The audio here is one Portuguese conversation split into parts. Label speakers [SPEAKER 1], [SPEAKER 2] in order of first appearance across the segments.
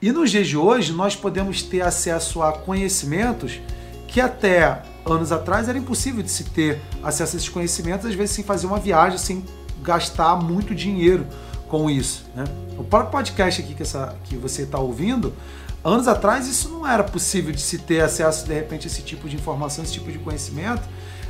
[SPEAKER 1] E nos dias de hoje, nós podemos ter acesso a conhecimentos que até anos atrás era impossível de se ter acesso a esses conhecimentos, às vezes sem fazer uma viagem, sem gastar muito dinheiro com isso. Né? O próprio podcast aqui que, essa, que você está ouvindo, anos atrás isso não era possível de se ter acesso de repente a esse tipo de informação, esse tipo de conhecimento,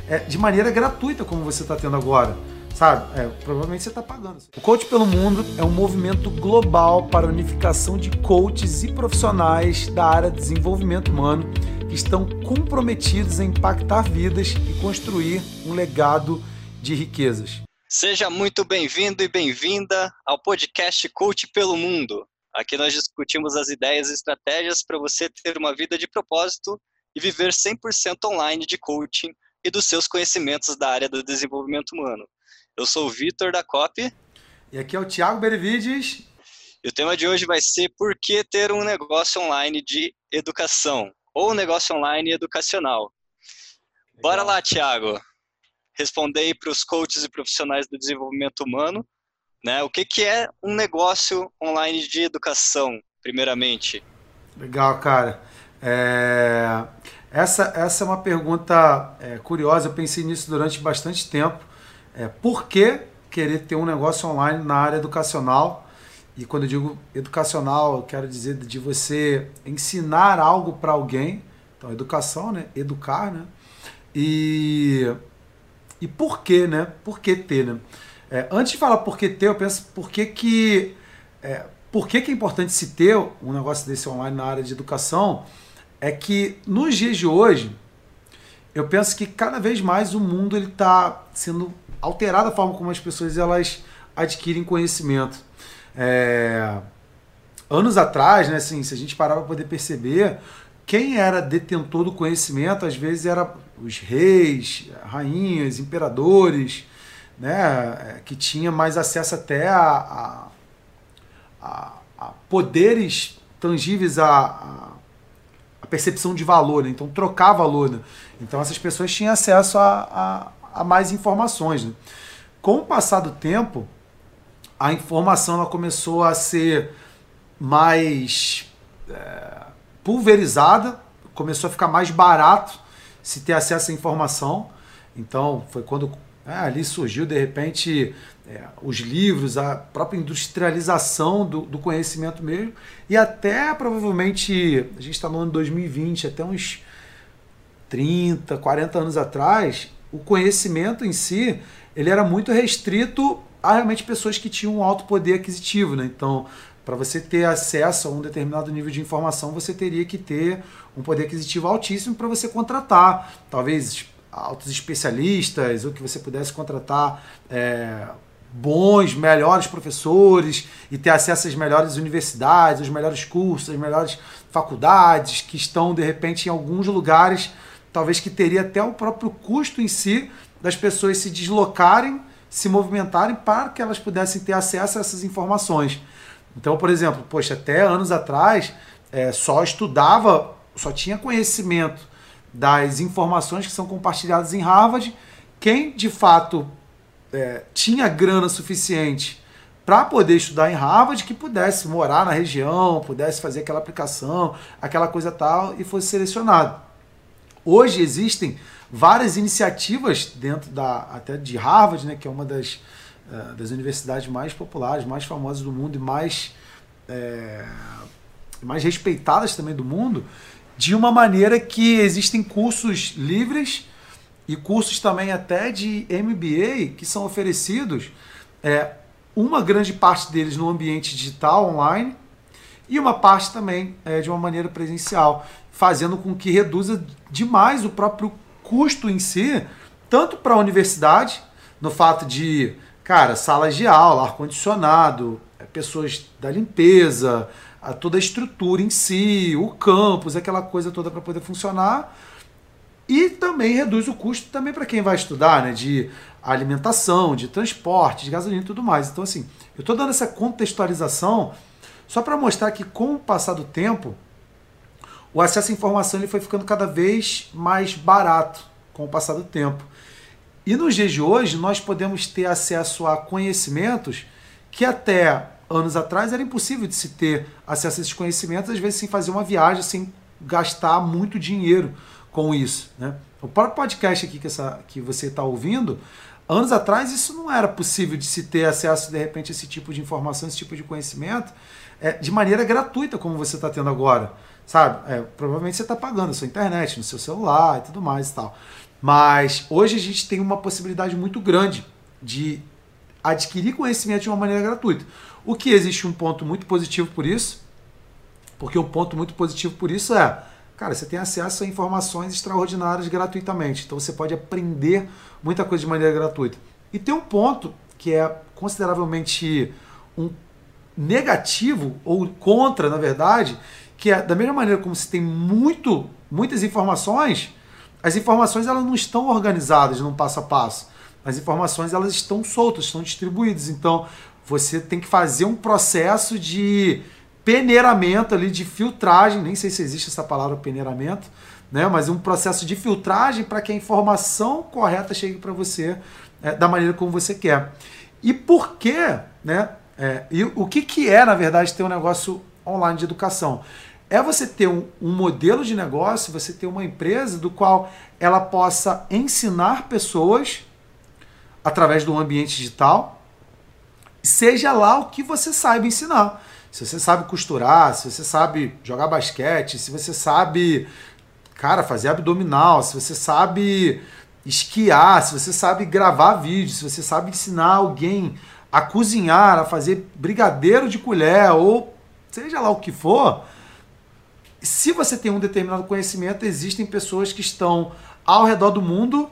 [SPEAKER 1] é, de maneira gratuita como você está tendo agora sabe? É, provavelmente você está pagando. O Coach pelo Mundo é um movimento global para a unificação de coaches e profissionais da área de desenvolvimento humano que estão comprometidos em impactar vidas e construir um legado de riquezas.
[SPEAKER 2] Seja muito bem-vindo e bem-vinda ao podcast Coach pelo Mundo. Aqui nós discutimos as ideias e estratégias para você ter uma vida de propósito e viver 100% online de coaching e dos seus conhecimentos da área do desenvolvimento humano. Eu sou o Vitor da COP.
[SPEAKER 1] E aqui é o Thiago Berevides.
[SPEAKER 2] E o tema de hoje vai ser por que ter um negócio online de educação ou um negócio online educacional. Legal. Bora lá, Thiago. Responder para os coaches e profissionais do desenvolvimento humano, né? O que, que é um negócio online de educação, primeiramente?
[SPEAKER 1] Legal, cara. É... Essa, essa é uma pergunta é, curiosa. Eu pensei nisso durante bastante tempo. É, por que querer ter um negócio online na área educacional? E quando eu digo educacional, eu quero dizer de você ensinar algo para alguém. Então, educação, né? Educar, né? E, e por que, né? Por que ter, né? É, antes de falar por que ter, eu penso por que que... É, por que, que é importante se ter um negócio desse online na área de educação? É que nos dias de hoje, eu penso que cada vez mais o mundo ele está sendo alterada a forma como as pessoas elas adquirem conhecimento. É, anos atrás, né, assim, se a gente parar para poder perceber, quem era detentor do conhecimento às vezes era os reis, rainhas, imperadores, né, que tinha mais acesso até a, a, a poderes tangíveis a, a, percepção de valor, né? então trocar valor. Né? Então essas pessoas tinham acesso a, a mais informações. Né? Com o passar do tempo, a informação ela começou a ser mais é, pulverizada, começou a ficar mais barato se ter acesso à informação. Então, foi quando é, ali surgiu, de repente, é, os livros, a própria industrialização do, do, conhecimento mesmo. E até provavelmente, a gente está no ano 2020, até uns 30, 40 anos atrás, o conhecimento em si ele era muito restrito a realmente pessoas que tinham um alto poder aquisitivo. Né? Então, para você ter acesso a um determinado nível de informação, você teria que ter um poder aquisitivo altíssimo para você contratar, talvez altos especialistas, ou que você pudesse contratar é, bons, melhores professores e ter acesso às melhores universidades, os melhores cursos, as melhores faculdades que estão de repente em alguns lugares talvez que teria até o próprio custo em si das pessoas se deslocarem, se movimentarem para que elas pudessem ter acesso a essas informações. Então, por exemplo, poxa, até anos atrás é, só estudava, só tinha conhecimento das informações que são compartilhadas em Harvard quem de fato é, tinha grana suficiente para poder estudar em Harvard, que pudesse morar na região, pudesse fazer aquela aplicação, aquela coisa tal, e fosse selecionado. Hoje existem várias iniciativas dentro da até de Harvard, né, que é uma das, uh, das universidades mais populares, mais famosas do mundo e mais, é, mais respeitadas também do mundo, de uma maneira que existem cursos livres e cursos também até de MBA que são oferecidos, é, uma grande parte deles no ambiente digital, online, e uma parte também é, de uma maneira presencial fazendo com que reduza demais o próprio custo em si, tanto para a universidade, no fato de, cara, salas de aula, ar-condicionado, é, pessoas da limpeza, a toda a estrutura em si, o campus, aquela coisa toda para poder funcionar. E também reduz o custo também para quem vai estudar, né? De alimentação, de transporte, de gasolina e tudo mais. Então, assim, eu estou dando essa contextualização só para mostrar que com o passar do tempo, o acesso à informação ele foi ficando cada vez mais barato com o passar do tempo. E nos dias de hoje, nós podemos ter acesso a conhecimentos que até anos atrás era impossível de se ter acesso a esses conhecimentos, às vezes sem fazer uma viagem, sem gastar muito dinheiro com isso. Né? O próprio podcast aqui que, essa, que você está ouvindo, anos atrás isso não era possível de se ter acesso de repente a esse tipo de informação, esse tipo de conhecimento, é, de maneira gratuita como você está tendo agora. Sabe? É, provavelmente você está pagando na sua internet, no seu celular e tudo mais e tal. Mas hoje a gente tem uma possibilidade muito grande de adquirir conhecimento de uma maneira gratuita. O que existe um ponto muito positivo por isso, porque um ponto muito positivo por isso é, cara, você tem acesso a informações extraordinárias gratuitamente. Então você pode aprender muita coisa de maneira gratuita. E tem um ponto que é consideravelmente um negativo ou contra, na verdade, que é da mesma maneira como se tem muito, muitas informações, as informações elas não estão organizadas num passo a passo. As informações elas estão soltas, estão distribuídas. Então você tem que fazer um processo de peneiramento ali, de filtragem, nem sei se existe essa palavra peneiramento, né? mas um processo de filtragem para que a informação correta chegue para você é, da maneira como você quer. E por quê? Né? É, e o que, que é, na verdade, ter um negócio online de educação? É você ter um, um, modelo de negócio, você ter uma empresa do qual ela possa ensinar pessoas através do ambiente digital, seja lá o que você saiba ensinar. Se você sabe costurar, se você sabe jogar basquete, se você sabe, cara, fazer abdominal, se você sabe esquiar, se você sabe gravar vídeo, se você sabe ensinar alguém a cozinhar, a fazer brigadeiro de colher ou seja lá o que for, se você tem um determinado conhecimento, existem pessoas que estão ao redor do mundo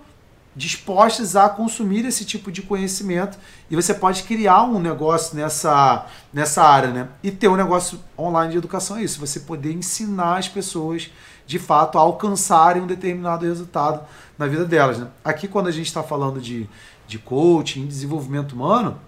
[SPEAKER 1] dispostas a consumir esse tipo de conhecimento e você pode criar um negócio nessa, nessa área, né? E ter um negócio online de educação é isso, você poder ensinar as pessoas de fato a alcançarem um determinado resultado na vida delas. Né? Aqui quando a gente está falando de, de coaching, desenvolvimento humano,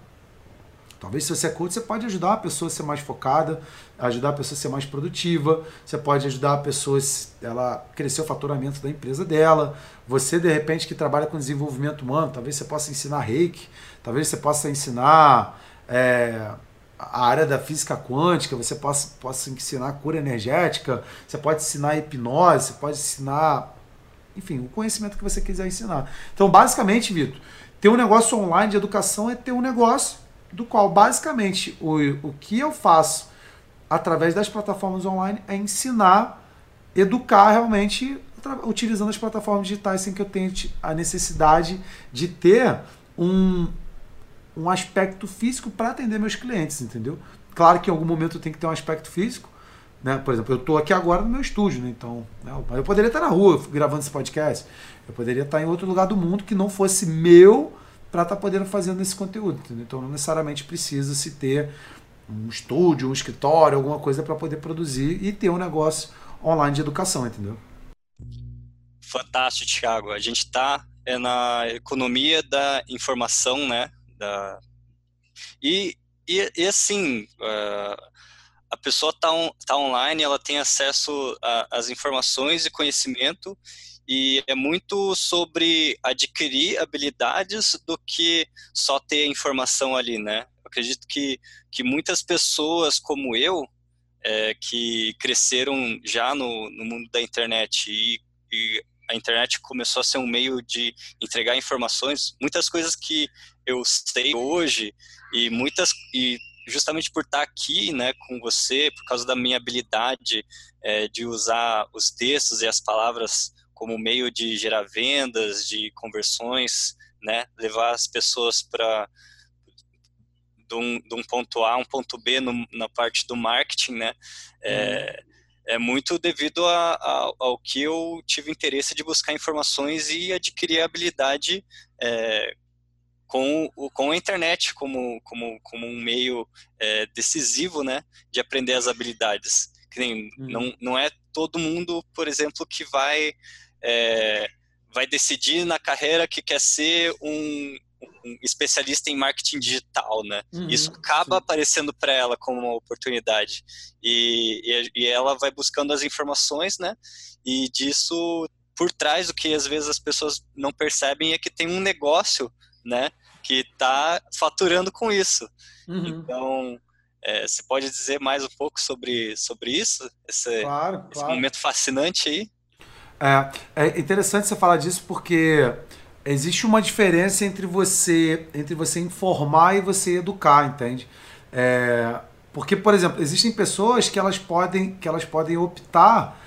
[SPEAKER 1] Talvez se você é coach, você pode ajudar a pessoa a ser mais focada, ajudar a pessoa a ser mais produtiva, você pode ajudar a pessoa a ela crescer o faturamento da empresa dela. Você, de repente, que trabalha com desenvolvimento humano, talvez você possa ensinar reiki, talvez você possa ensinar é, a área da física quântica, você possa, possa ensinar cura energética, você pode ensinar hipnose, você pode ensinar, enfim, o conhecimento que você quiser ensinar. Então, basicamente, Vitor, ter um negócio online de educação é ter um negócio do qual basicamente o, o que eu faço através das plataformas online é ensinar, educar realmente utilizando as plataformas digitais sem que eu tenha a necessidade de ter um, um aspecto físico para atender meus clientes, entendeu? Claro que em algum momento tenho que ter um aspecto físico, né? Por exemplo, eu estou aqui agora no meu estúdio, né? então né? eu poderia estar na rua gravando esse podcast, eu poderia estar em outro lugar do mundo que não fosse meu para estar tá podendo fazendo esse conteúdo. Entendeu? Então não necessariamente precisa se ter um estúdio, um escritório, alguma coisa para poder produzir e ter um negócio online de educação, entendeu?
[SPEAKER 2] Fantástico, Thiago. A gente está é na economia da informação, né? Da... E, e, e assim, uh, a pessoa está on, tá online, ela tem acesso às informações e conhecimento e é muito sobre adquirir habilidades do que só ter informação ali, né? Eu acredito que, que muitas pessoas como eu, é, que cresceram já no, no mundo da internet e, e, a internet começou a ser um meio de entregar informações, muitas coisas que eu sei hoje e muitas e justamente por estar aqui, né, com você, por causa da minha habilidade é, de usar os textos e as palavras como meio de gerar vendas, de conversões, né? Levar as pessoas para de, um, de um, ponto A a um ponto B no, na parte do marketing, né? É, é muito devido a, a, ao que eu tive interesse de buscar informações e adquirir habilidade é, com, com a internet como, como, como um meio é, decisivo, né? De aprender as habilidades. Que nem, uhum. não, não é todo mundo, por exemplo, que vai é, vai decidir na carreira que quer ser um, um especialista em marketing digital, né? Uhum, Isso acaba sim. aparecendo para ela como uma oportunidade e, e, e, ela vai buscando as informações, né? E disso por trás o que às vezes as pessoas não percebem é que tem um negócio, né? Que está faturando com isso. Uhum. Então É, você pode dizer mais um pouco sobre, sobre isso? Esse,
[SPEAKER 1] claro,
[SPEAKER 2] esse momento fascinante aí?
[SPEAKER 1] É, é interessante você falar disso porque existe uma diferença entre você entre você informar e você educar, entende? É, porque, por exemplo, existem pessoas que elas podem que elas podem optar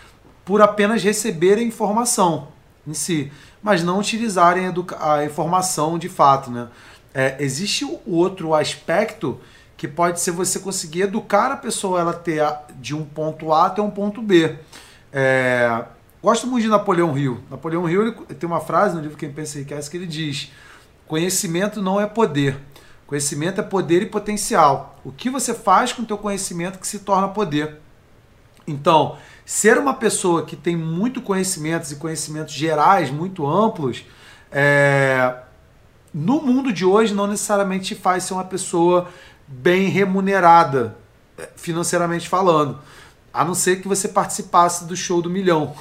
[SPEAKER 1] por apenas receberem informação em si, mas não utilizarem a informação de fato, né? É, existe o outro aspecto que pode ser você conseguir educar a pessoa ela ter de um ponto A até um ponto B. É, gosto muito de Napoleão Hill. Napoleão Hill ele tem uma frase no livro Quem Pensa Enriquece que ele diz: conhecimento não é poder. Conhecimento é poder e potencial. O que você faz com o teu conhecimento que se torna poder. Então, ser uma pessoa que tem muito conhecimentos e conhecimentos gerais muito amplos, é, no mundo de hoje não necessariamente faz ser uma pessoa bem remunerada, eh, financeiramente falando. A não ser que você participasse do show do milhão.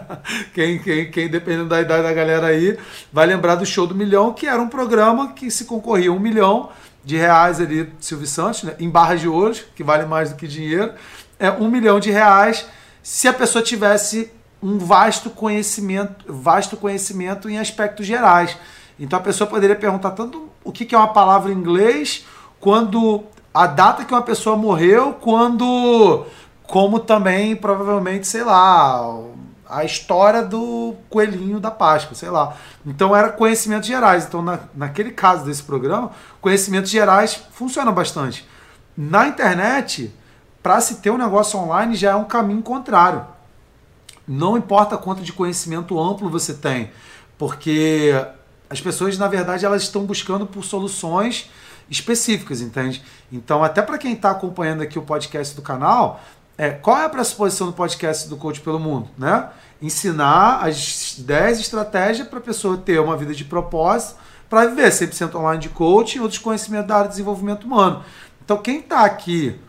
[SPEAKER 1] quem, quem, quem, dependendo da idade da galera aí, vai lembrar do show do milhão, que era um programa que se concorria um milhão de reais ali, Silvio Santos, né, em barras de ouro, que vale mais do que dinheiro. É um milhão de reais se a pessoa tivesse um vasto conhecimento, vasto conhecimento em aspectos gerais. Então a pessoa poderia perguntar tanto o que é uma palavra em inglês, quando a data que uma pessoa morreu, quando como também provavelmente, sei lá, a história do coelhinho da Páscoa, sei lá. Então era conhecimentos gerais. Então na, naquele caso desse programa, conhecimentos gerais funcionam bastante. Na internet, para se ter um negócio online já é um caminho contrário. Não importa quanto de conhecimento amplo você tem, porque as pessoas, na verdade, elas estão buscando por soluções específicas, entende? Então, até para quem está acompanhando aqui o podcast do canal, é, qual é a pressuposição do podcast do Coach pelo Mundo? Né? Ensinar as 10 estratégias para a pessoa ter uma vida de propósito para viver 100% online de coaching e outros conhecimentos da área de desenvolvimento humano. Então, quem está aqui,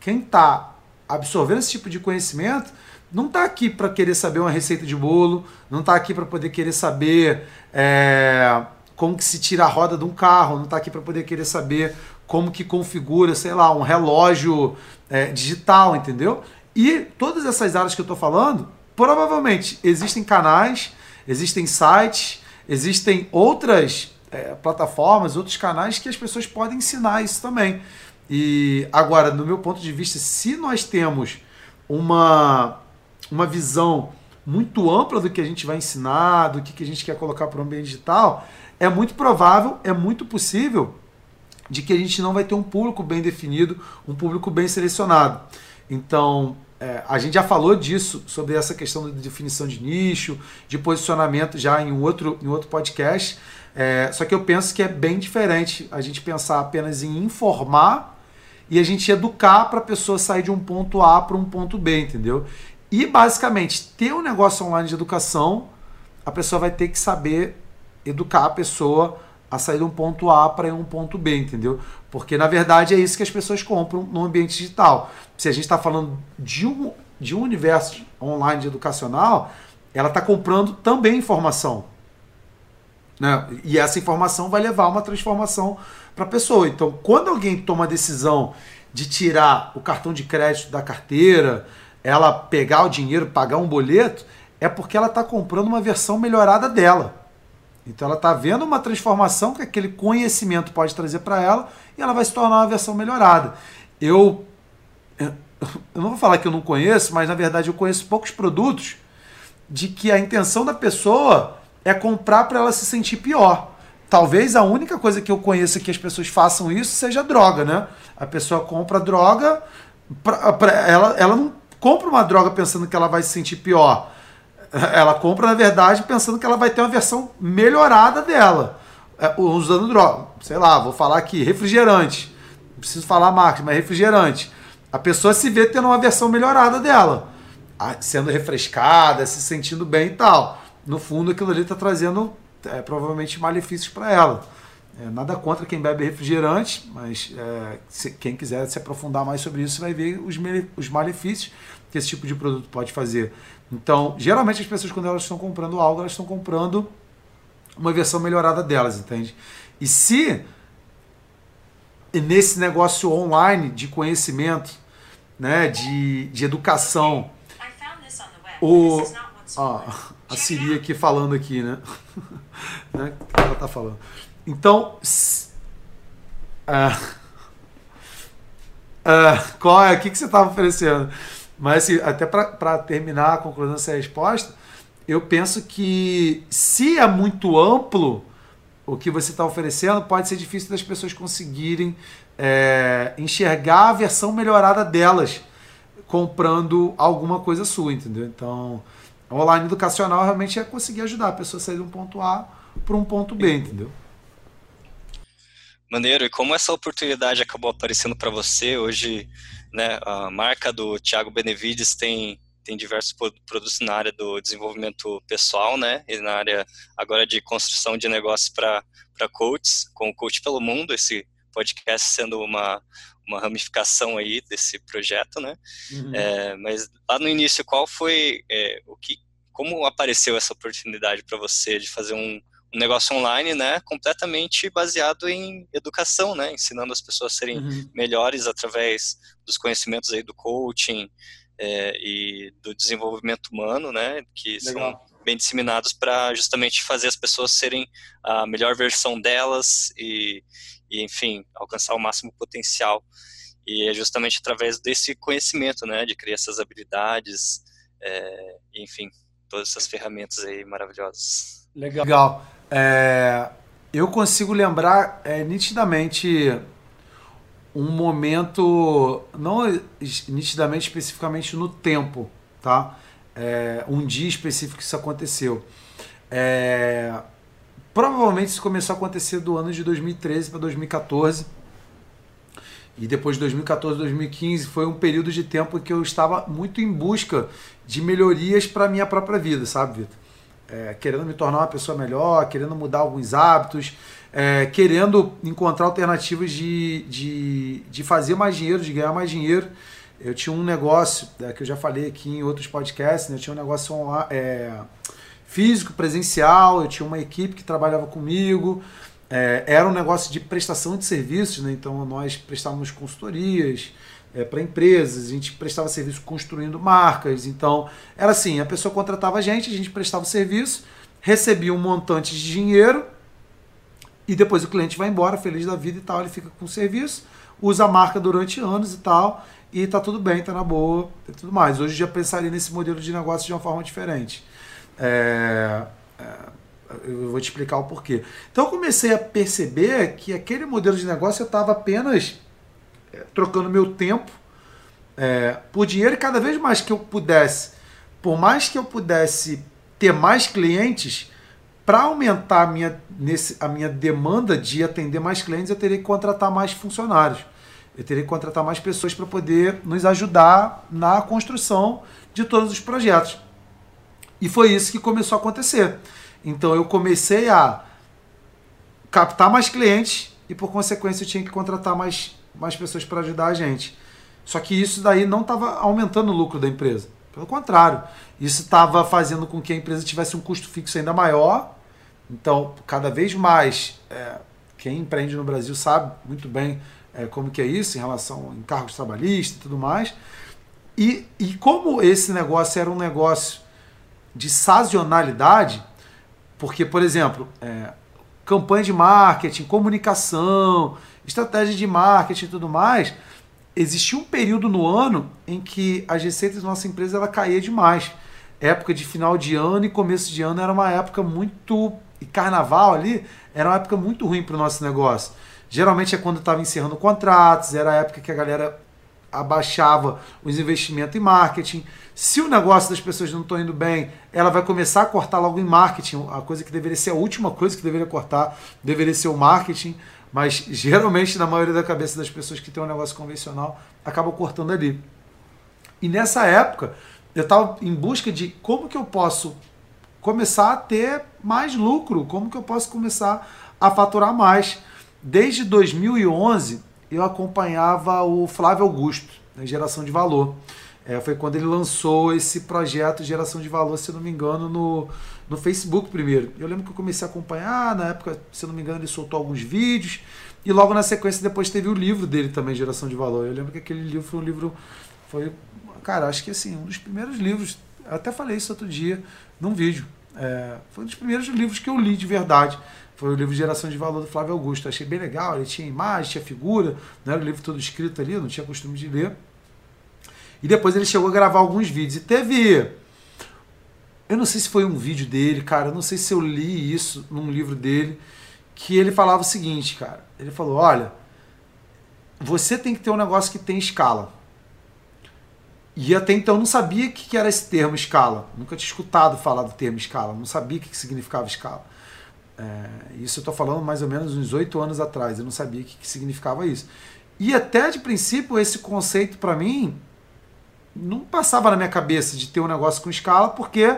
[SPEAKER 1] quem está absorvendo esse tipo de conhecimento, não está aqui para querer saber uma receita de bolo, não está aqui para poder querer saber é, como que se tira a roda de um carro, não está aqui para poder querer saber como que configura, sei lá, um relógio é, digital, entendeu? E todas essas áreas que eu estou falando, provavelmente existem canais, existem sites, existem outras é, plataformas, outros canais que as pessoas podem ensinar isso também. E agora, no meu ponto de vista, se nós temos uma uma visão muito ampla do que a gente vai ensinar, do que a gente quer colocar para o ambiente digital, é muito provável, é muito possível de que a gente não vai ter um público bem definido, um público bem selecionado. Então, é, a gente já falou disso, sobre essa questão de definição de nicho, de posicionamento já em outro, em outro podcast. É, só que eu penso que é bem diferente a gente pensar apenas em informar e a gente educar para a pessoa sair de um ponto A para um ponto B, entendeu? E basicamente, ter um negócio online de educação, a pessoa vai ter que saber educar a pessoa a sair de um ponto A para um ponto B, entendeu? Porque na verdade é isso que as pessoas compram no ambiente digital. Se a gente está falando de um, de um universo online de educacional, ela está comprando também informação. Né? E essa informação vai levar a uma transformação para a pessoa. Então, quando alguém toma a decisão de tirar o cartão de crédito da carteira, ela pegar o dinheiro, pagar um boleto, é porque ela está comprando uma versão melhorada dela. Então ela está vendo uma transformação que aquele conhecimento pode trazer para ela e ela vai se tornar uma versão melhorada. Eu, eu não vou falar que eu não conheço, mas na verdade eu conheço poucos produtos de que a intenção da pessoa é comprar para ela se sentir pior. Talvez a única coisa que eu conheça que as pessoas façam isso seja droga, né? A pessoa compra droga, pra, pra, ela, ela não compra uma droga pensando que ela vai se sentir pior. Ela compra, na verdade, pensando que ela vai ter uma versão melhorada dela, é, usando droga. Sei lá, vou falar aqui, refrigerante. Não preciso falar marca, mas refrigerante. A pessoa se vê tendo uma versão melhorada dela, sendo refrescada, se sentindo bem e tal. No fundo, aquilo ali está trazendo é, provavelmente malefícios para ela. É, nada contra quem bebe refrigerante, mas é, se, quem quiser se aprofundar mais sobre isso vai ver os, os malefícios que esse tipo de produto pode fazer. Então, geralmente as pessoas, quando elas estão comprando algo, elas estão comprando uma versão melhorada delas, entende? E se nesse negócio online de conhecimento, né, de, de educação. O, ó, a Siri aqui falando aqui, né? né? O que ela tá falando? Então, uh, uh, qual é? O que, que você estava oferecendo? Mas assim, até para terminar, concluindo essa resposta, eu penso que se é muito amplo o que você está oferecendo, pode ser difícil das pessoas conseguirem é, enxergar a versão melhorada delas comprando alguma coisa sua, entendeu? Então, online educacional realmente é conseguir ajudar a pessoa a sair de um ponto A para um ponto B, entendeu?
[SPEAKER 2] Maneiro. E como essa oportunidade acabou aparecendo para você hoje, né? A marca do Thiago Benevides tem tem diversos produtos na área do desenvolvimento pessoal, né? E na área agora de construção de negócios para para coaches, com o Coach pelo Mundo, esse podcast sendo uma uma ramificação aí desse projeto, né? Uhum. É, mas lá no início, qual foi é, o que, como apareceu essa oportunidade para você de fazer um, um, negócio online, né? Completamente baseado em educação, né? Ensinando as pessoas a serem uhum. melhores através dos conhecimentos aí do coaching é, e do desenvolvimento humano, né? Que Legal. são bem disseminados para justamente fazer as pessoas serem a melhor versão delas e e, enfim, alcançar o máximo potencial. E é justamente através desse conhecimento, né, de criar essas habilidades, é, enfim, todas essas ferramentas aí maravilhosas.
[SPEAKER 1] Legal. É, eu consigo lembrar é, nitidamente um momento, não nitidamente especificamente no tempo, tá? É, um dia específico que isso aconteceu. É, Provavelmente isso começou a acontecer do ano de 2013 para 2014. E depois de 2014, 2015 foi um período de tempo que eu estava muito em busca de melhorias para minha própria vida, sabe, Vitor? É, querendo me tornar uma pessoa melhor, querendo mudar alguns hábitos, é, querendo encontrar alternativas de, de, de fazer mais dinheiro, de ganhar mais dinheiro. Eu tinha um negócio, é, que eu já falei aqui em outros podcasts, né? eu tinha um negócio. É, físico, presencial, eu tinha uma equipe que trabalhava comigo, é, era um negócio de prestação de serviços, né? então nós prestávamos consultorias é, para empresas, a gente prestava serviço construindo marcas, então era assim, a pessoa contratava a gente, a gente prestava o serviço, recebia um montante de dinheiro e depois o cliente vai embora feliz da vida e tal, ele fica com o serviço, usa a marca durante anos e tal, e tá tudo bem, tá na boa e tudo mais. Hoje eu já pensaria nesse modelo de negócio de uma forma diferente. É, é, eu vou te explicar o porquê. Então eu comecei a perceber que aquele modelo de negócio eu estava apenas é, trocando meu tempo é, por dinheiro e cada vez mais que eu pudesse, por mais que eu pudesse ter mais clientes, para aumentar a minha, nesse, a minha demanda de atender mais clientes, eu teria que contratar mais funcionários. Eu teria que contratar mais pessoas para poder nos ajudar na construção de todos os projetos. E foi isso que começou a acontecer. Então eu comecei a captar mais clientes e por consequência eu tinha que contratar mais, mais pessoas para ajudar a gente. Só que isso daí não estava aumentando o lucro da empresa. Pelo contrário, isso estava fazendo com que a empresa tivesse um custo fixo ainda maior. Então, cada vez mais, é, quem empreende no Brasil sabe muito bem é, como que é isso em relação a encargos trabalhistas e tudo mais. E, e como esse negócio era um negócio de sazonalidade, porque, por exemplo, é, campanha de marketing, comunicação, estratégia de marketing e tudo mais, existia um período no ano em que as receitas da nossa empresa ela caía demais. Época de final de ano e começo de ano era uma época muito. E carnaval ali era uma época muito ruim para o nosso negócio. Geralmente é quando estava encerrando contratos, era a época que a galera abaixava os investimentos em marketing. Se o negócio das pessoas não estão indo bem, ela vai começar a cortar logo em marketing. A coisa que deveria ser a última coisa que deveria cortar deveria ser o marketing. Mas geralmente, na maioria da cabeça das pessoas que tem um negócio convencional, acaba cortando ali. E nessa época, eu estava em busca de como que eu posso começar a ter mais lucro, como que eu posso começar a faturar mais. Desde 2011, eu acompanhava o Flávio Augusto, na Geração de Valor. É, foi quando ele lançou esse projeto Geração de Valor, se não me engano, no, no Facebook primeiro. Eu lembro que eu comecei a acompanhar, na época, se não me engano, ele soltou alguns vídeos. E logo na sequência depois teve o livro dele também, Geração de Valor. Eu lembro que aquele livro foi um livro. Foi, cara, acho que assim, um dos primeiros livros. Eu até falei isso outro dia num vídeo. É, foi um dos primeiros livros que eu li de verdade. Foi o livro Geração de Valor do Flávio Augusto. Eu achei bem legal, ele tinha imagem, tinha figura, não era o livro todo escrito ali, eu não tinha costume de ler. E depois ele chegou a gravar alguns vídeos. E teve. Eu não sei se foi um vídeo dele, cara, eu não sei se eu li isso num livro dele, que ele falava o seguinte, cara. Ele falou: olha, você tem que ter um negócio que tem escala. E até então eu não sabia o que era esse termo escala. Nunca tinha escutado falar do termo escala. Não sabia o que significava escala. É, isso eu estou falando mais ou menos uns oito anos atrás. Eu não sabia o que significava isso. E até de princípio esse conceito para mim não passava na minha cabeça de ter um negócio com escala, porque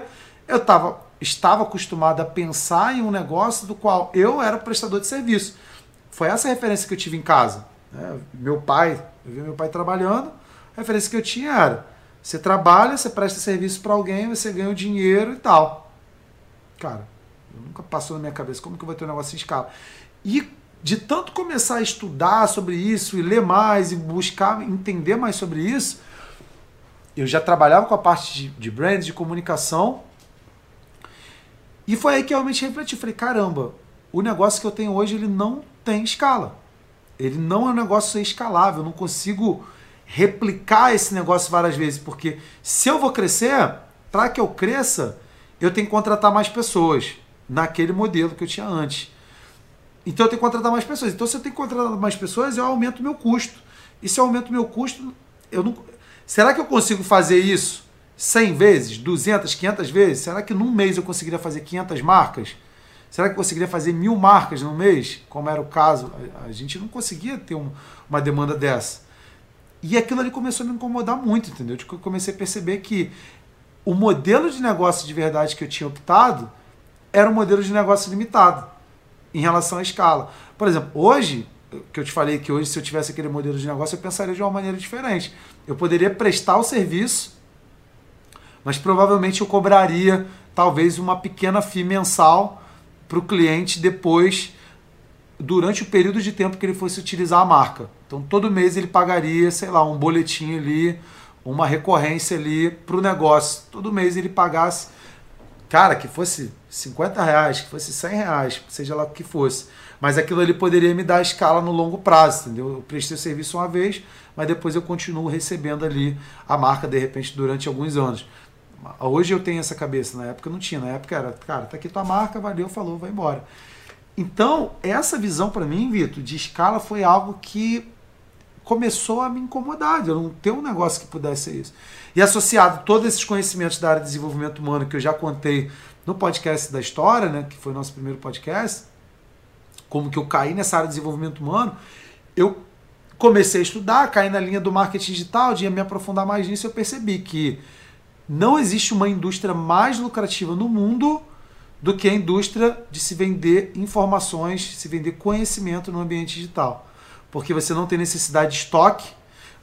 [SPEAKER 1] eu tava, estava acostumado a pensar em um negócio do qual eu era prestador de serviço. Foi essa a referência que eu tive em casa. Né? Meu pai, eu vi meu pai trabalhando, a referência que eu tinha era: você trabalha, você presta serviço para alguém, você ganha o dinheiro e tal. Cara, nunca passou na minha cabeça como que eu vou ter um negócio em escala. E de tanto começar a estudar sobre isso e ler mais e buscar entender mais sobre isso, eu já trabalhava com a parte de, de brand, de comunicação. E foi aí que eu realmente refleti. Falei, caramba, o negócio que eu tenho hoje ele não tem escala. Ele não é um negócio escalável. Eu não consigo replicar esse negócio várias vezes. Porque se eu vou crescer, para que eu cresça, eu tenho que contratar mais pessoas naquele modelo que eu tinha antes. Então eu tenho que contratar mais pessoas. Então, se eu tenho que contratar mais pessoas, eu aumento o meu custo. E se eu aumento o meu custo, eu não. Será que eu consigo fazer isso 100 vezes, 200, 500 vezes? Será que num mês eu conseguiria fazer 500 marcas? Será que eu conseguiria fazer mil marcas no mês? Como era o caso, a gente não conseguia ter um, uma demanda dessa. E aquilo ali começou a me incomodar muito, entendeu? Eu comecei a perceber que o modelo de negócio de verdade que eu tinha optado era um modelo de negócio limitado em relação à escala. Por exemplo, hoje, que eu te falei que hoje, se eu tivesse aquele modelo de negócio, eu pensaria de uma maneira diferente. Eu poderia prestar o serviço, mas provavelmente eu cobraria talvez uma pequena FII mensal para o cliente depois, durante o período de tempo que ele fosse utilizar a marca. Então, todo mês ele pagaria, sei lá, um boletim ali, uma recorrência ali para o negócio. Todo mês ele pagasse, cara, que fosse 50 reais, que fosse 100 reais, seja lá o que fosse. Mas aquilo ali poderia me dar escala no longo prazo, entendeu? Eu prestei o serviço uma vez, mas depois eu continuo recebendo ali a marca, de repente, durante alguns anos. Hoje eu tenho essa cabeça, na época não tinha. Na época era, cara, tá aqui tua marca, valeu, falou, vai embora. Então, essa visão para mim, Vitor, de escala foi algo que começou a me incomodar, eu não ter um negócio que pudesse ser isso. E associado todos esses conhecimentos da área de desenvolvimento humano que eu já contei no podcast da história, né, que foi o nosso primeiro podcast, como que eu caí nessa área de desenvolvimento humano, eu comecei a estudar, caí na linha do marketing digital, de me aprofundar mais nisso, eu percebi que não existe uma indústria mais lucrativa no mundo do que a indústria de se vender informações, se vender conhecimento no ambiente digital. Porque você não tem necessidade de estoque,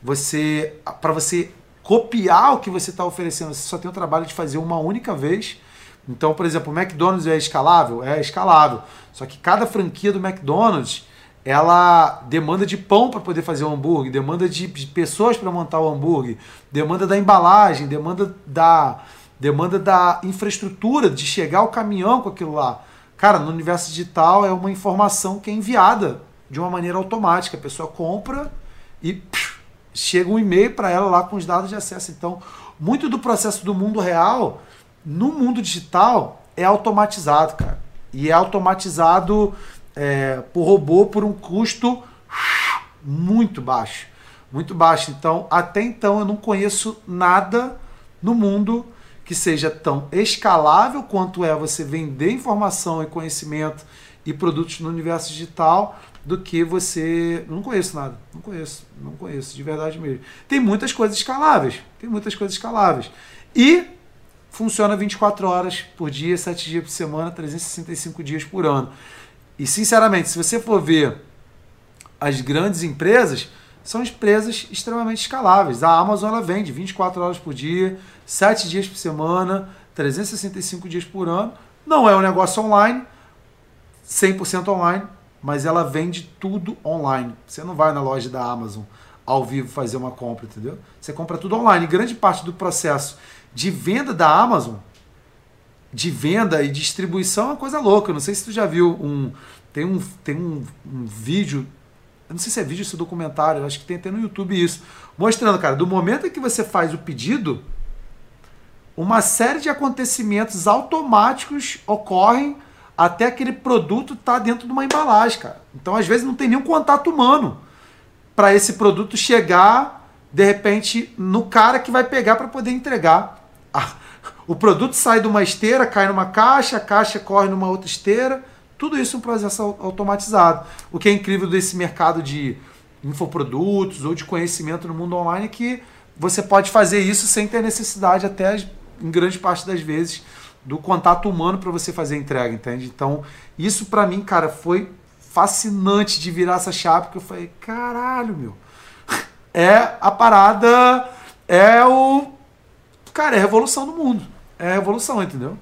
[SPEAKER 1] você para você copiar o que você está oferecendo, você só tem o trabalho de fazer uma única vez. Então, por exemplo, o McDonald's é escalável? É escalável. Só que cada franquia do McDonald's ela demanda de pão para poder fazer o hambúrguer, demanda de, pessoas para montar o hambúrguer, demanda da embalagem, demanda da demanda da infraestrutura de chegar o caminhão com aquilo lá. Cara, no universo digital é uma informação que é enviada de uma maneira automática. A pessoa compra e chega um e-mail para ela lá com os dados de acesso. Então, muito do processo do mundo real no mundo digital é automatizado, cara. E é automatizado é, por robô por um custo muito baixo. Muito baixo. Então, até então, eu não conheço nada no mundo que seja tão escalável quanto é você vender informação e conhecimento e produtos no universo digital do que você. Não conheço nada. Não conheço. Não conheço, de verdade mesmo. Tem muitas coisas escaláveis. Tem muitas coisas escaláveis. E funciona 24 horas por dia, 7 dias por semana, 365 dias por ano. E sinceramente, se você for ver as grandes empresas, são empresas extremamente escaláveis. A Amazon ela vende 24 horas por dia, 7 dias por semana, 365 dias por ano. Não é um negócio online, 100% online, mas ela vende tudo online. Você não vai na loja da Amazon ao vivo fazer uma compra, entendeu? Você compra tudo online. Grande parte do processo de venda da Amazon, de venda e distribuição é uma coisa louca. Eu não sei se tu já viu um. Tem um, tem um, um vídeo. Eu não sei se é vídeo ou se é documentário, acho que tem até no YouTube isso. Mostrando, cara, do momento em que você faz o pedido, uma série de acontecimentos automáticos ocorrem até aquele produto estar tá dentro de uma embalagem, cara. Então, às vezes, não tem nenhum contato humano para esse produto chegar, de repente, no cara que vai pegar para poder entregar. O produto sai de uma esteira, cai numa caixa, a caixa corre numa outra esteira. Tudo isso é um processo automatizado. O que é incrível desse mercado de infoprodutos ou de conhecimento no mundo online é que você pode fazer isso sem ter necessidade até em grande parte das vezes, do contato humano para você fazer a entrega, entende? Então, isso para mim, cara, foi fascinante de virar essa chave, porque eu falei, caralho, meu. É a parada, é o. Cara, é revolução do mundo. É revolução, entendeu?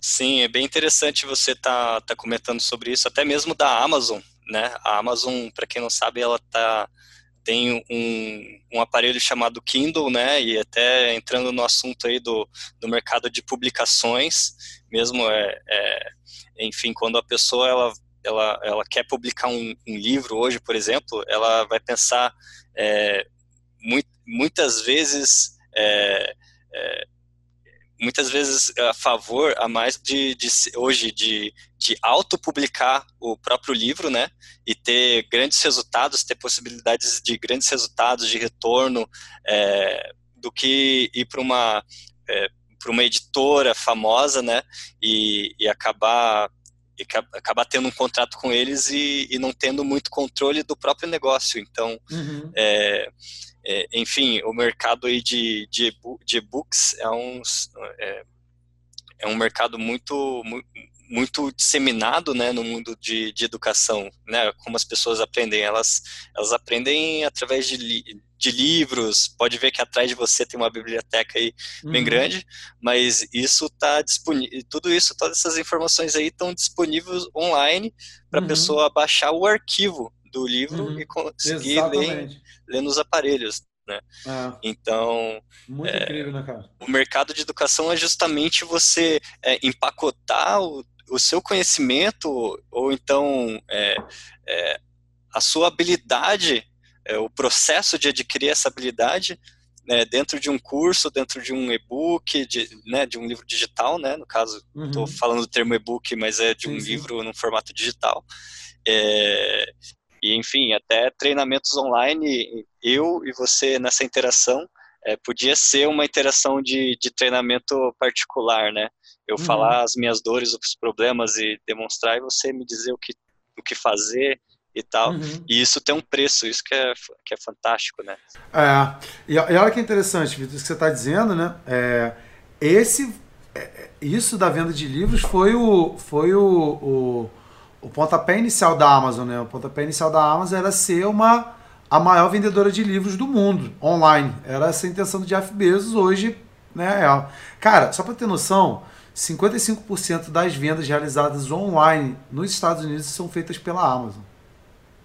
[SPEAKER 2] Sim, é bem interessante você tá, tá comentando sobre isso, até mesmo da Amazon, né? A Amazon, para quem não sabe, ela tá tem um, um aparelho chamado Kindle, né, e até entrando no assunto aí do, do mercado de publicações, mesmo, é, é enfim, quando a pessoa, ela, ela, ela quer publicar um, um livro hoje, por exemplo, ela vai pensar é, muito, muitas vezes é, é, muitas vezes a favor a mais de, de hoje de, de autopublicar o próprio livro, né, e ter grandes resultados, ter possibilidades de grandes resultados de retorno, é, do que ir para uma é, para uma editora famosa, né, e, e acabar e acabar tendo um contrato com eles e, e, não tendo muito controle do próprio negócio. Então, uhum. é, é, enfim, o mercado aí de, de, de e-books é um, é, é um mercado muito, muito disseminado né, no mundo de, de educação, né, como as pessoas aprendem, elas, elas aprendem através de, li, de livros, pode ver que atrás de você tem uma biblioteca aí uhum. bem grande, mas isso está disponível, tudo isso, todas essas informações aí estão disponíveis online para a uhum. pessoa baixar o arquivo do livro uhum. e conseguir ler, ler nos aparelhos. Né? É. Então, é, incrível, né, o mercado de educação é justamente você é, empacotar o, o, seu conhecimento ou então é, é, a sua habilidade, é, o processo de adquirir essa habilidade né, dentro de um curso, dentro de um e-book, de, né, de um livro digital, né, no caso, estou uhum. falando do termo e-book, mas é de sim, um sim. livro no formato digital. É, e, enfim, até treinamentos online, eu e você nessa interação, é, podia ser uma interação de, de treinamento particular, né? Eu uhum. falar as minhas dores, os problemas e demonstrar, e você me dizer o que, o que fazer e tal. Uhum. E isso tem um preço, isso que é, que é fantástico, né?
[SPEAKER 1] É, e, e olha que interessante, Vitor, isso que você está dizendo, né? É, esse, é, isso da venda de livros foi o, foi o, o o pontapé inicial da Amazon, né? O pontapé inicial da Amazon era ser uma a maior vendedora de livros do mundo online. Era essa a intenção do Jeff Bezos hoje, né? É. Cara, só para ter noção, 55% das vendas realizadas online nos Estados Unidos são feitas pela Amazon.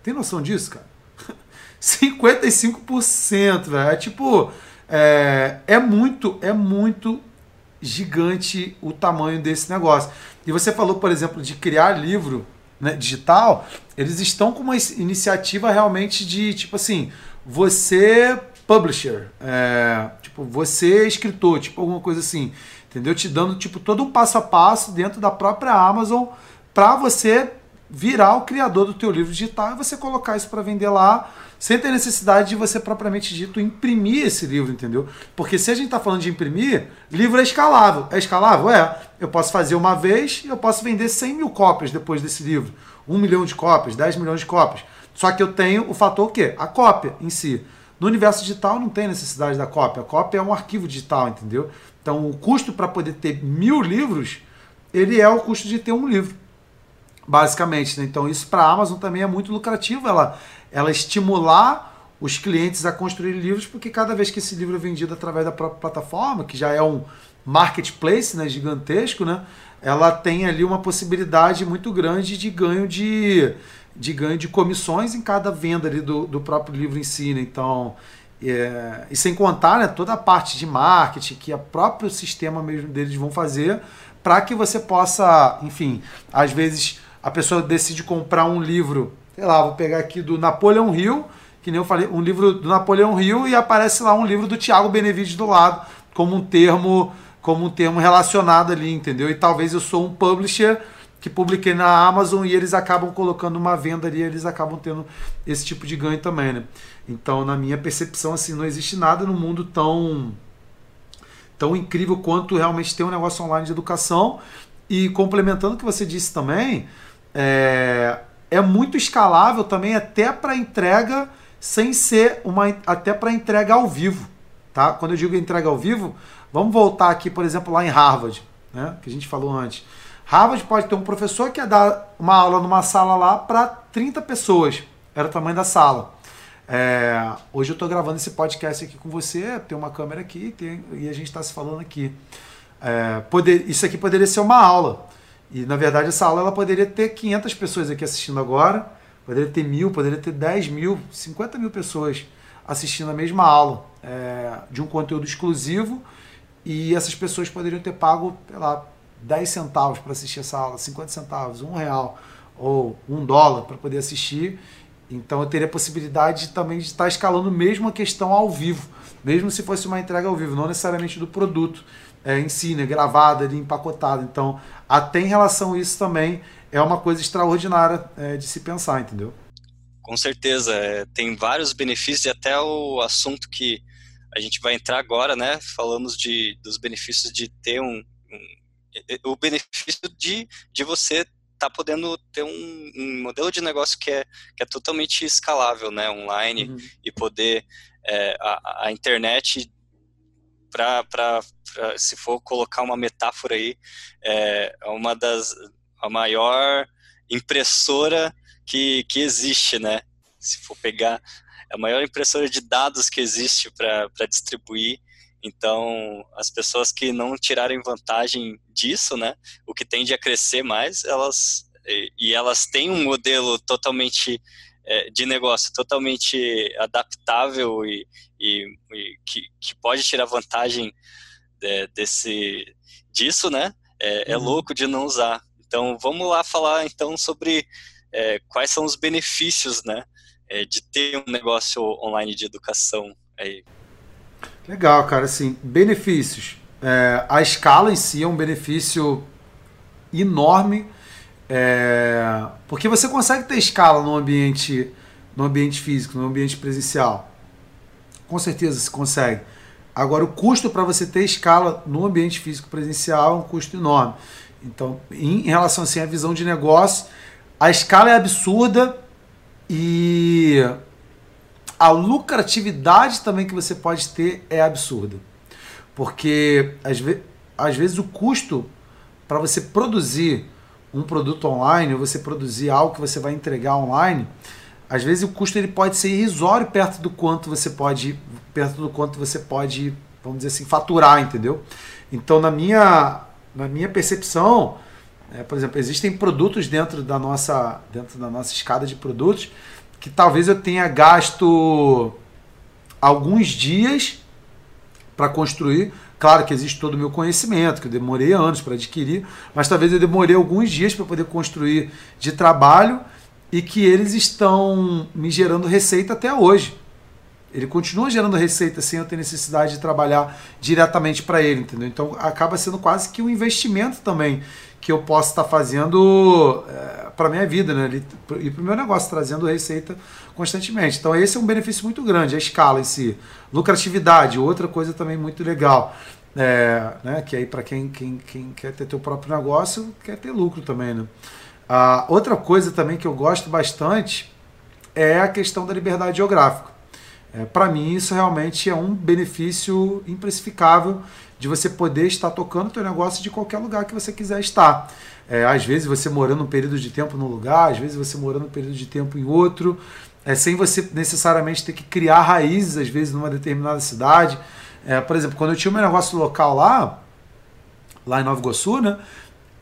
[SPEAKER 1] Tem noção disso, cara? 55%, velho. É tipo, é, é muito, é muito gigante o tamanho desse negócio. E você falou, por exemplo, de criar livro né, digital, eles estão com uma iniciativa realmente de, tipo assim, você publisher, é, tipo, você escritor, tipo alguma coisa assim, entendeu? Te dando, tipo, todo um passo a passo dentro da própria Amazon para você virar o criador do teu livro digital e você colocar isso para vender lá sem ter necessidade de você propriamente dito imprimir esse livro, entendeu? Porque se a gente está falando de imprimir, livro é escalável. É escalável? É. Eu posso fazer uma vez e eu posso vender 100 mil cópias depois desse livro. 1 milhão de cópias, 10 milhões de cópias. Só que eu tenho o fator o quê? A cópia em si. No universo digital não tem necessidade da cópia. A cópia é um arquivo digital, entendeu? Então o custo para poder ter mil livros, ele é o custo de ter um livro basicamente. Né? Então isso para a Amazon também é muito lucrativo, ela, ela estimular os clientes a construir livros, porque cada vez que esse livro é vendido através da própria plataforma, que já é um marketplace né, gigantesco, né, ela tem ali uma possibilidade muito grande de ganho de, de ganho de comissões em cada venda ali do, do próprio livro em si. Né? Então, é, e sem contar né, toda a parte de marketing que o próprio sistema mesmo deles vão fazer para que você possa, enfim, às vezes a pessoa decide comprar um livro, sei lá, vou pegar aqui do Napoleão Hill, que nem eu falei, um livro do Napoleão Hill e aparece lá um livro do Tiago Benevides do lado, como um termo, como um termo relacionado ali, entendeu? E talvez eu sou um publisher que publiquei na Amazon e eles acabam colocando uma venda ali, eles acabam tendo esse tipo de ganho também, né? Então, na minha percepção, assim, não existe nada no mundo tão tão incrível quanto realmente ter um negócio online de educação. E complementando o que você disse também, é, é muito escalável também até para entrega sem ser uma até para entrega ao vivo, tá? Quando eu digo entrega ao vivo, vamos voltar aqui, por exemplo, lá em Harvard, né? Que a gente falou antes. Harvard pode ter um professor que ia dar uma aula numa sala lá para 30 pessoas. Era o tamanho da sala. É, hoje eu estou gravando esse podcast aqui com você, tem uma câmera aqui tem, e a gente está se falando aqui. É, poder, isso aqui poderia ser uma aula. E na verdade essa aula ela poderia ter 500 pessoas aqui assistindo agora, poderia ter mil, poderia ter 10 mil, 50 mil pessoas assistindo a mesma aula é, de um conteúdo exclusivo e essas pessoas poderiam ter pago, sei lá, 10 centavos para assistir essa aula, 50 centavos, um real ou um dólar para poder assistir. Então eu teria a possibilidade também de estar escalando mesmo a questão ao vivo, mesmo se fosse uma entrega ao vivo, não necessariamente do produto é, em si, né, gravada, empacotado. Então, até em relação a isso também é uma coisa extraordinária é, de se pensar, entendeu?
[SPEAKER 2] Com certeza, é, tem vários benefícios e até o assunto que a gente vai entrar agora, né? Falamos de, dos benefícios de ter um, um o benefício de, de você tá podendo ter um, um, modelo de negócio que é, que é totalmente escalável, né, online, uhum. e poder é, a, a, internet para se for colocar uma metáfora aí é uma das a maior impressora que, que existe, né? Se for pegar a maior impressora de dados que existe para distribuir então, as pessoas que não tirarem vantagem disso, né, o que tende a crescer mais, elas e elas têm um modelo totalmente é, de negócio totalmente adaptável e, e, e que, que, pode tirar vantagem é, desse disso, né? É, é, uhum. louco de não usar. Então, vamos lá falar então sobre é, quais são os benefícios, né, é, de ter um negócio online de educação aí.
[SPEAKER 1] Legal, cara. Assim, benefícios. É, a escala em si é um benefício enorme, é, porque você consegue ter escala no ambiente, no ambiente físico, no ambiente presencial. Com certeza se consegue. Agora, o custo para você ter escala no ambiente físico presencial é um custo enorme. Então, em relação assim, à visão de negócio, a escala é absurda e a lucratividade também que você pode ter é absurda. Porque às, ve às vezes o custo para você produzir um produto online, ou você produzir algo que você vai entregar online, às vezes o custo ele pode ser irrisório perto do quanto você pode, perto do quanto você pode, vamos dizer assim, faturar, entendeu? Então, na minha, na minha percepção, é, por exemplo, existem produtos dentro da nossa, dentro da nossa escada de produtos que talvez eu tenha gasto alguns dias para construir. Claro que existe todo o meu conhecimento, que eu demorei anos para adquirir, mas talvez eu demorei alguns dias para poder construir de trabalho e que eles estão me gerando receita até hoje. Ele continua gerando receita sem eu ter necessidade de trabalhar diretamente para ele, entendeu? Então acaba sendo quase que um investimento também que eu posso estar fazendo é, para minha vida, né? E para o meu negócio, trazendo receita constantemente. Então esse é um benefício muito grande, a escala em si. Lucratividade, outra coisa também muito legal. É, né? Que aí para quem, quem, quem quer ter seu próprio negócio, quer ter lucro também, né? Ah, outra coisa também que eu gosto bastante é a questão da liberdade geográfica. É, para mim, isso realmente é um benefício imprecificável de você poder estar tocando o teu negócio de qualquer lugar que você quiser estar. É, às vezes você morando um período de tempo num lugar, às vezes você morando um período de tempo em outro. é, sem você necessariamente ter que criar raízes, às vezes, numa determinada cidade. É, por exemplo, quando eu tinha um negócio local lá, lá em Nova Iguaçu, né?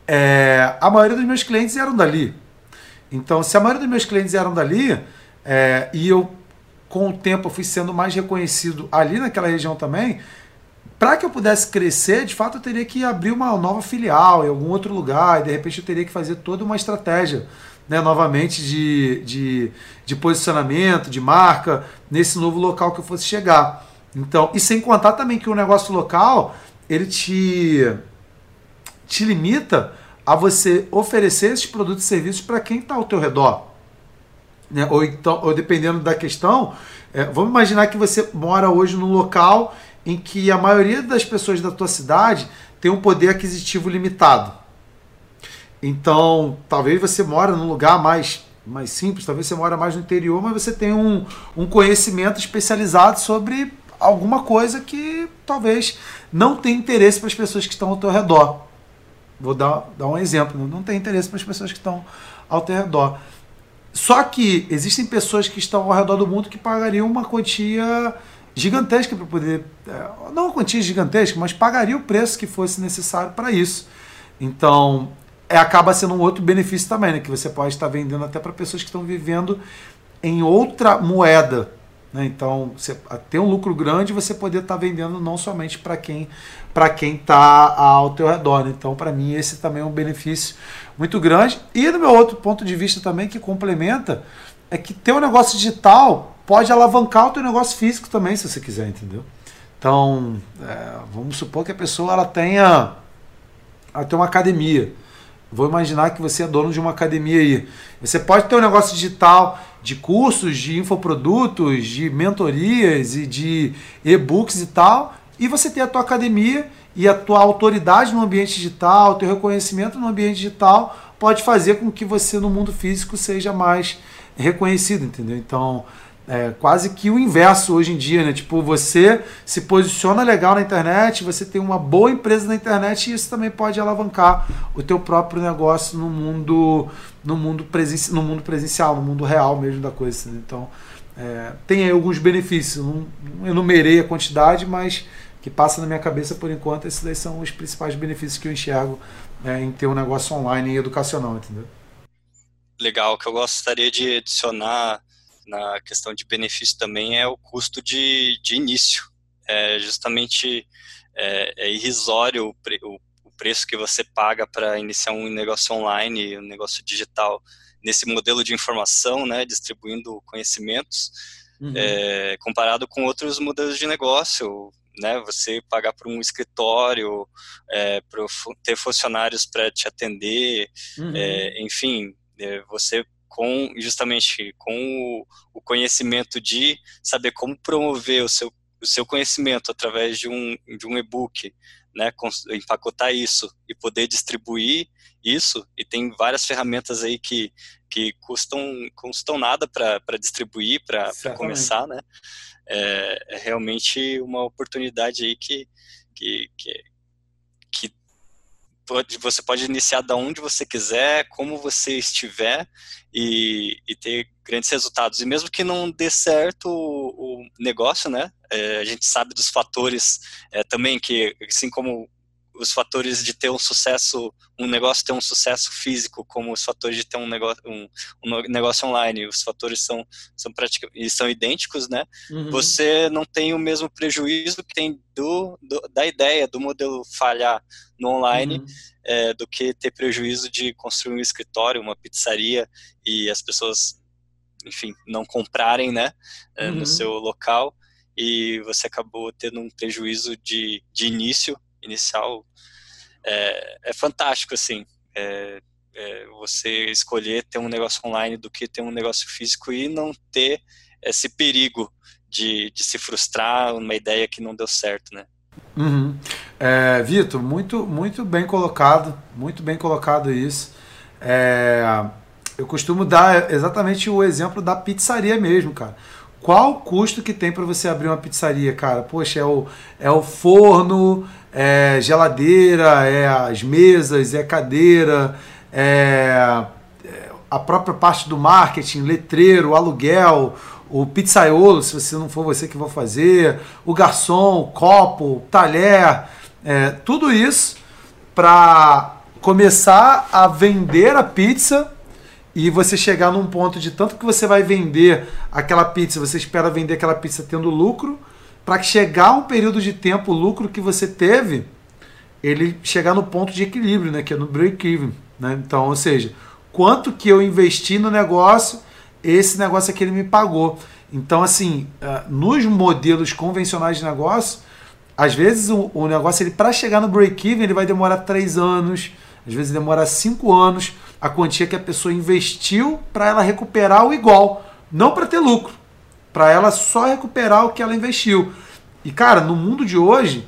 [SPEAKER 1] É, a maioria dos meus clientes eram dali. Então, se a maioria dos meus clientes eram dali, é, e eu, com o tempo, fui sendo mais reconhecido ali naquela região também, para que eu pudesse crescer, de fato, eu teria que abrir uma nova filial em algum outro lugar, e de repente eu teria que fazer toda uma estratégia, né, novamente, de, de, de posicionamento, de marca, nesse novo local que eu fosse chegar. Então, e sem contar também que o negócio local, ele te, te limita a você oferecer esses produtos e serviços para quem está ao teu redor. Né? Ou, então, ou dependendo da questão, é, vamos imaginar que você mora hoje num local em que a maioria das pessoas da tua cidade tem um poder aquisitivo limitado. Então, talvez você mora num lugar mais, mais simples, talvez você mora mais no interior, mas você tem um, um conhecimento especializado sobre alguma coisa que talvez não tenha interesse para as pessoas que estão ao teu redor. Vou dar, dar um exemplo, não tem interesse para as pessoas que estão ao teu redor. Só que existem pessoas que estão ao redor do mundo que pagariam uma quantia gigantesca para poder. É, não uma quantia gigantesca, mas pagaria o preço que fosse necessário para isso. Então, é, acaba sendo um outro benefício também, né? Que você pode estar vendendo até para pessoas que estão vivendo em outra moeda né? Então, você, ter um lucro grande, você poder estar tá vendendo não somente para quem para quem está ao teu redor. Né? Então, para mim, esse também é um benefício muito grande. E do meu outro ponto de vista também, que complementa, é que ter um negócio digital pode alavancar o teu negócio físico também, se você quiser, entendeu? Então, é, vamos supor que a pessoa ela tenha, ela tenha uma academia. Vou imaginar que você é dono de uma academia aí. Você pode ter um negócio digital de cursos, de infoprodutos, de mentorias e de e-books e tal, e você ter a tua academia e a tua autoridade no ambiente digital, o teu reconhecimento no ambiente digital pode fazer com que você no mundo físico seja mais reconhecido, entendeu? Então, é quase que o inverso hoje em dia, né? Tipo, você se posiciona legal na internet, você tem uma boa empresa na internet e isso também pode alavancar o teu próprio negócio no mundo no mundo, presen no mundo presencial, no mundo real mesmo da coisa. Né? Então, é, tem aí alguns benefícios. Não, não enumerei a quantidade, mas que passa na minha cabeça por enquanto, esses daí são os principais benefícios que eu enxergo é, em ter um negócio online e educacional, entendeu?
[SPEAKER 2] Legal, que eu gostaria de adicionar na questão de benefício também é o custo de, de início. É justamente é, é irrisório o, o preço que você paga para iniciar um negócio online, um negócio digital, nesse modelo de informação, né, distribuindo conhecimentos, uhum. é, comparado com outros modelos de negócio, né, você pagar por um escritório, é, para ter funcionários para te atender, uhum. é, enfim, é, você com justamente com o, o, conhecimento de saber como promover o seu, o seu conhecimento através de um, de um e-book, né, empacotar isso e poder distribuir isso, e tem várias ferramentas aí que, que custam, custam nada para distribuir, para começar, né? É, é, realmente uma oportunidade aí que, que, que, que pode, você pode iniciar da onde você quiser, como você estiver e, e ter grandes resultados. E mesmo que não dê certo o, o negócio, né? É, a gente sabe dos fatores é, também que, assim como os fatores de ter um sucesso, um negócio ter um sucesso físico, como os fatores de ter um negócio, um, um negócio online, os fatores são, são praticamente são idênticos, né? Uhum. Você não tem o mesmo prejuízo que tem do, do da ideia do modelo falhar no online uhum. é, do que ter prejuízo de construir um escritório, uma pizzaria e as pessoas, enfim, não comprarem, né, é, uhum. no seu local e você acabou tendo um prejuízo de, de início, inicial, é, é fantástico, assim, é, é, você escolher ter um negócio online do que ter um negócio físico e não ter esse perigo de, de se frustrar uma ideia que não deu certo, né?
[SPEAKER 1] Uhum. É, Vitor, muito, muito bem colocado, muito bem colocado isso. É, eu costumo dar exatamente o exemplo da pizzaria mesmo, cara. Qual o custo que tem para você abrir uma pizzaria, cara? Poxa, é o, é o forno, é geladeira, é as mesas, é cadeira, é, é a própria parte do marketing, letreiro, aluguel, o pizzaiolo, se você não for você que vai fazer, o garçom, o copo, talher, é, tudo isso para começar a vender a pizza e você chegar num ponto de tanto que você vai vender aquela pizza, você espera vender aquela pizza tendo lucro, para que chegar um período de tempo, o lucro que você teve, ele chegar no ponto de equilíbrio, né, que é no break-even. Né? Então, ou seja, quanto que eu investi no negócio, esse negócio aqui ele me pagou. Então, assim, eh, nos modelos convencionais de negócio, às vezes o, o negócio, ele para chegar no break-even, ele vai demorar três anos, às vezes demora cinco anos, a quantia que a pessoa investiu para ela recuperar o igual, não para ter lucro para ela só recuperar o que ela investiu. E cara, no mundo de hoje,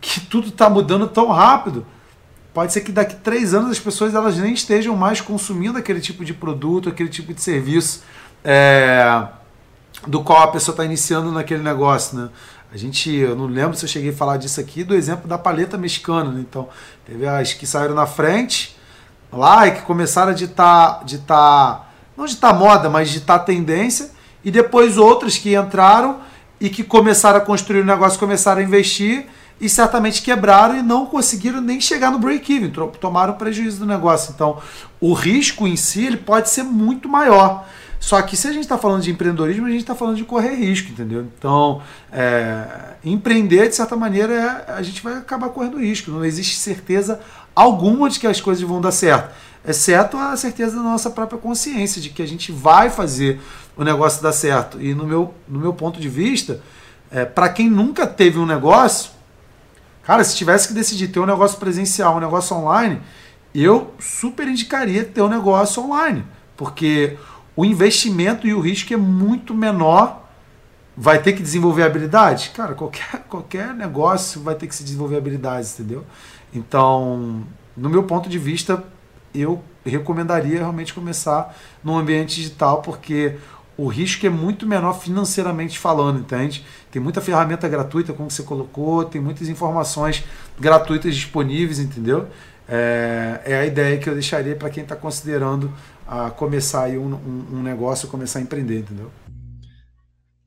[SPEAKER 1] que tudo está mudando tão rápido, pode ser que daqui três anos as pessoas elas nem estejam mais consumindo aquele tipo de produto, aquele tipo de serviço é, do qual a pessoa está iniciando naquele negócio, né? A gente, eu não lembro se eu cheguei a falar disso aqui, do exemplo da paleta mexicana, né? Então, teve as que saíram na frente lá e que começaram a ditar, ditar não ditar moda, mas ditar tendência e depois outras que entraram e que começaram a construir o negócio, começaram a investir e certamente quebraram e não conseguiram nem chegar no break-even, tomaram prejuízo do negócio. Então, o risco em si ele pode ser muito maior. Só que se a gente está falando de empreendedorismo, a gente está falando de correr risco, entendeu? Então, é, empreender, de certa maneira, é, a gente vai acabar correndo risco. Não existe certeza alguma de que as coisas vão dar certo exceto a certeza da nossa própria consciência de que a gente vai fazer o negócio dar certo. E no meu, no meu ponto de vista, é, para quem nunca teve um negócio, cara, se tivesse que decidir ter um negócio presencial, um negócio online, eu super indicaria ter um negócio online, porque o investimento e o risco é muito menor. Vai ter que desenvolver habilidades? Cara, qualquer, qualquer negócio vai ter que se desenvolver habilidades, entendeu? Então, no meu ponto de vista, eu recomendaria realmente começar no ambiente digital, porque o risco é muito menor financeiramente falando, entende? Tem muita ferramenta gratuita, como você colocou, tem muitas informações gratuitas disponíveis, entendeu? É, é a ideia que eu deixaria para quem está considerando a começar aí um, um, um negócio, começar a empreender, entendeu?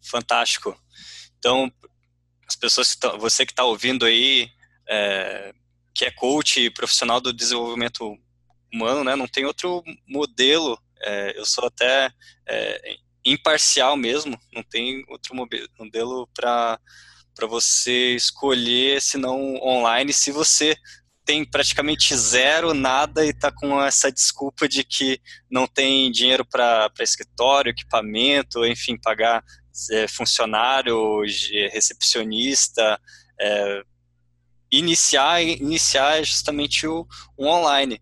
[SPEAKER 2] Fantástico. Então, as pessoas, você que está ouvindo aí, é, que é coach profissional do desenvolvimento humano, né? Não tem outro modelo. É, eu sou até é, imparcial mesmo. Não tem outro modelo para para você escolher, se não online, se você tem praticamente zero, nada e está com essa desculpa de que não tem dinheiro para escritório, equipamento, enfim, pagar é, funcionário, recepcionista, é, iniciar, iniciar justamente o, o online.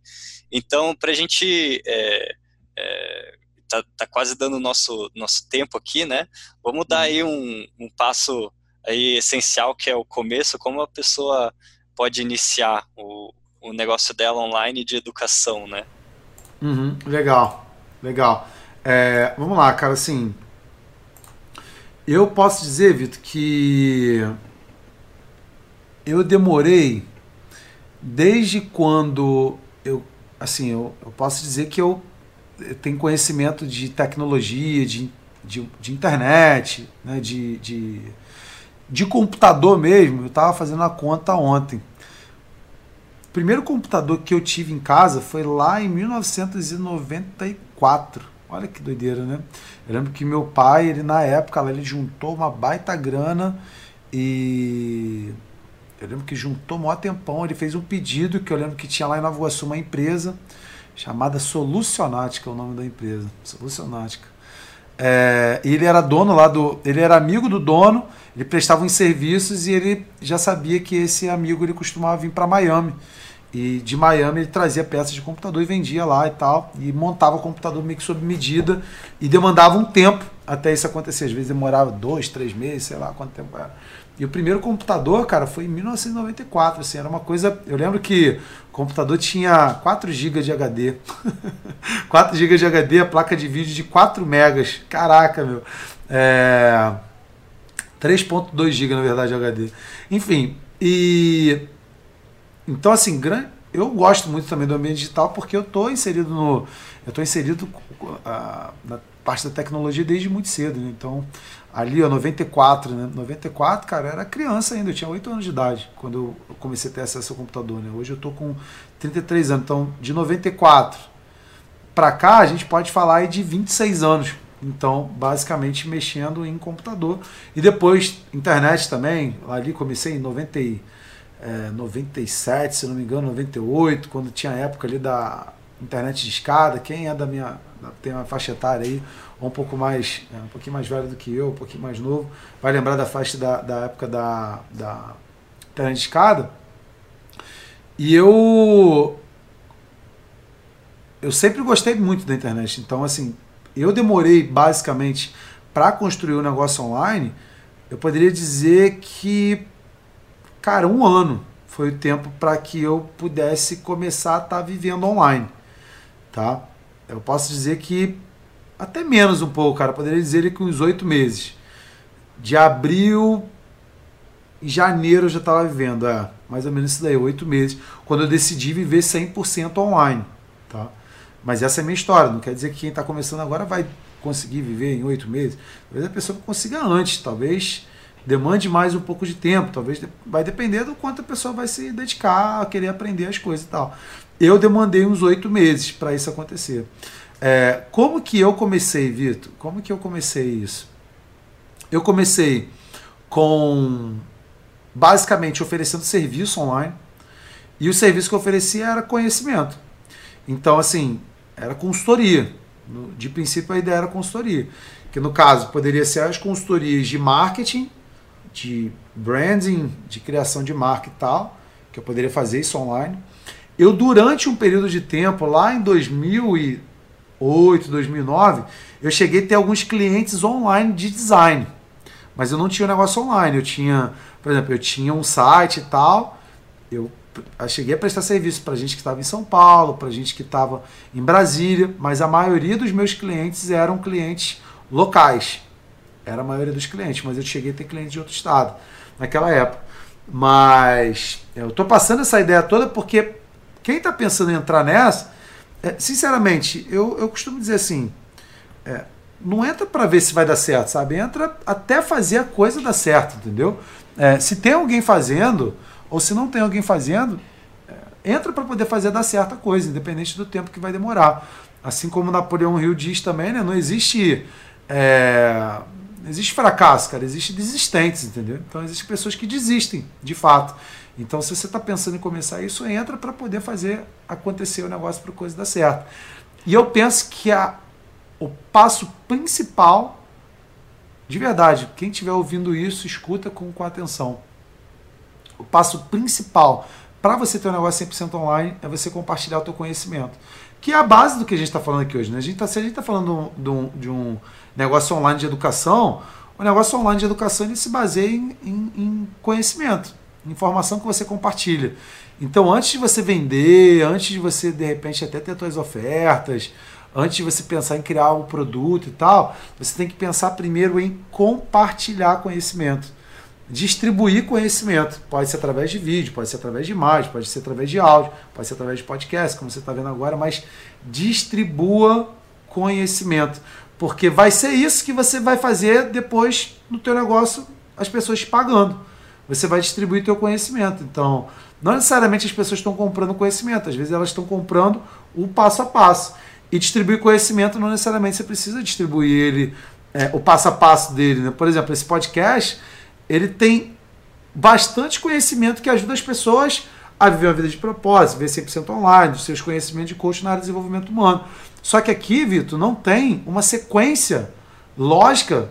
[SPEAKER 2] Então, para a gente é, é, tá, tá, quase dando o nosso, nosso tempo aqui, né? Vamos dar aí um, um passo aí essencial que é o começo, como a pessoa pode iniciar o, o negócio dela online de educação, né?
[SPEAKER 1] Uhum, legal, legal. É, vamos lá, cara, assim, eu posso dizer, Vitor, que eu demorei desde quando assim, eu, eu posso dizer que eu, tenho conhecimento de tecnologia, de, de, de internet, né, de, de, de computador mesmo. Eu estava fazendo a conta ontem. O primeiro computador que eu tive em casa foi lá em 1994. Olha que doideira, né? Eu lembro que meu pai, ele na época, ele juntou uma baita grana e eu lembro que juntou um maior tempão, ele fez um pedido que eu lembro que tinha lá em Nova Iguaçu uma empresa chamada Solucionática, é o nome da empresa. Solucionática. É, ele era dono lá do. Ele era amigo do dono, ele prestava uns serviços e ele já sabia que esse amigo ele costumava vir para Miami. E de Miami ele trazia peças de computador e vendia lá e tal. E montava o computador meio que sob medida e demandava um tempo até isso acontecer. Às vezes demorava dois, três meses, sei lá quanto tempo era. E o primeiro computador, cara, foi em 1994, assim, era uma coisa, eu lembro que o computador tinha 4 GB de HD. 4 GB de HD, a placa de vídeo de 4 megas. Caraca, meu. É... 3.2 GB, na verdade, de HD. Enfim, e então assim, grande eu gosto muito também do ambiente digital porque eu estou inserido no. Eu estou inserido uh, na parte da tecnologia desde muito cedo. Né? Então, ali, ó, 94, né? 94, cara, era criança ainda, eu tinha 8 anos de idade quando eu comecei a ter acesso ao computador. Né? Hoje eu estou com 33 anos. Então, de 94 para cá, a gente pode falar aí de 26 anos. Então, basicamente mexendo em computador. E depois, internet também. Ali comecei em 90, é, 97, se não me engano, 98, quando tinha a época ali da internet de escada. Quem é da minha. tem uma faixa etária aí, ou um pouco mais. É, um pouquinho mais velho do que eu, um pouquinho mais novo, vai lembrar da faixa da, da época da, da internet de escada. E eu. Eu sempre gostei muito da internet. Então, assim, eu demorei basicamente para construir o um negócio online. Eu poderia dizer que Cara, um ano foi o tempo para que eu pudesse começar a estar tá vivendo online, tá? Eu posso dizer que até menos um pouco, cara. Poderia dizer que uns oito meses. De abril e janeiro eu já estava vivendo, é, mais ou menos isso daí, oito meses, quando eu decidi viver 100% online, tá? Mas essa é a minha história, não quer dizer que quem está começando agora vai conseguir viver em oito meses. Talvez a pessoa consiga antes, talvez demande mais um pouco de tempo, talvez vai depender do quanto a pessoa vai se dedicar a querer aprender as coisas e tal. Eu demandei uns oito meses para isso acontecer. É, como que eu comecei, Vitor? Como que eu comecei isso? Eu comecei com basicamente oferecendo serviço online e o serviço que eu oferecia era conhecimento. Então, assim, era consultoria. De princípio, a ideia era consultoria. Que no caso poderia ser as consultorias de marketing de branding, de criação de marca e tal, que eu poderia fazer isso online. Eu, durante um período de tempo, lá em 2008, 2009, eu cheguei a ter alguns clientes online de design. Mas eu não tinha um negócio online. Eu tinha, por exemplo, eu tinha um site e tal. Eu cheguei a prestar serviço para gente que estava em São Paulo, para gente que estava em Brasília, mas a maioria dos meus clientes eram clientes locais. Era a maioria dos clientes, mas eu cheguei a ter clientes de outro estado naquela época. Mas eu estou passando essa ideia toda porque quem está pensando em entrar nessa, é, sinceramente, eu, eu costumo dizer assim: é, não entra para ver se vai dar certo, sabe? Entra até fazer a coisa dar certo, entendeu? É, se tem alguém fazendo, ou se não tem alguém fazendo, é, entra para poder fazer dar certo a coisa, independente do tempo que vai demorar. Assim como Napoleão Hill diz também, né? Não existe. É, existe fracasso, cara, existe desistentes, entendeu? Então existem pessoas que desistem, de fato. Então, se você está pensando em começar isso, entra para poder fazer acontecer o negócio para coisa dar certo. E eu penso que a, o passo principal, de verdade, quem estiver ouvindo isso, escuta com, com atenção. O passo principal para você ter um negócio 100% online é você compartilhar o teu conhecimento. Que é a base do que a gente está falando aqui hoje. Né? A gente tá, se a gente está falando de um, de um negócio online de educação, o negócio online de educação ele se baseia em, em, em conhecimento, informação que você compartilha. Então, antes de você vender, antes de você, de repente, até ter suas ofertas, antes de você pensar em criar um produto e tal, você tem que pensar primeiro em compartilhar conhecimento. Distribuir conhecimento. Pode ser através de vídeo, pode ser através de imagem, pode ser através de áudio, pode ser através de podcast, como você está vendo agora, mas distribua conhecimento. Porque vai ser isso que você vai fazer depois no teu negócio, as pessoas te pagando. Você vai distribuir teu conhecimento. Então, não necessariamente as pessoas estão comprando conhecimento, às vezes elas estão comprando o passo a passo. E distribuir conhecimento não necessariamente você precisa distribuir ele, é, o passo a passo dele. Né? Por exemplo, esse podcast, ele tem bastante conhecimento que ajuda as pessoas a viver uma vida de propósito, viver 100% online, os seus conhecimentos de coach na área de desenvolvimento humano. Só que aqui, Vitor, não tem uma sequência lógica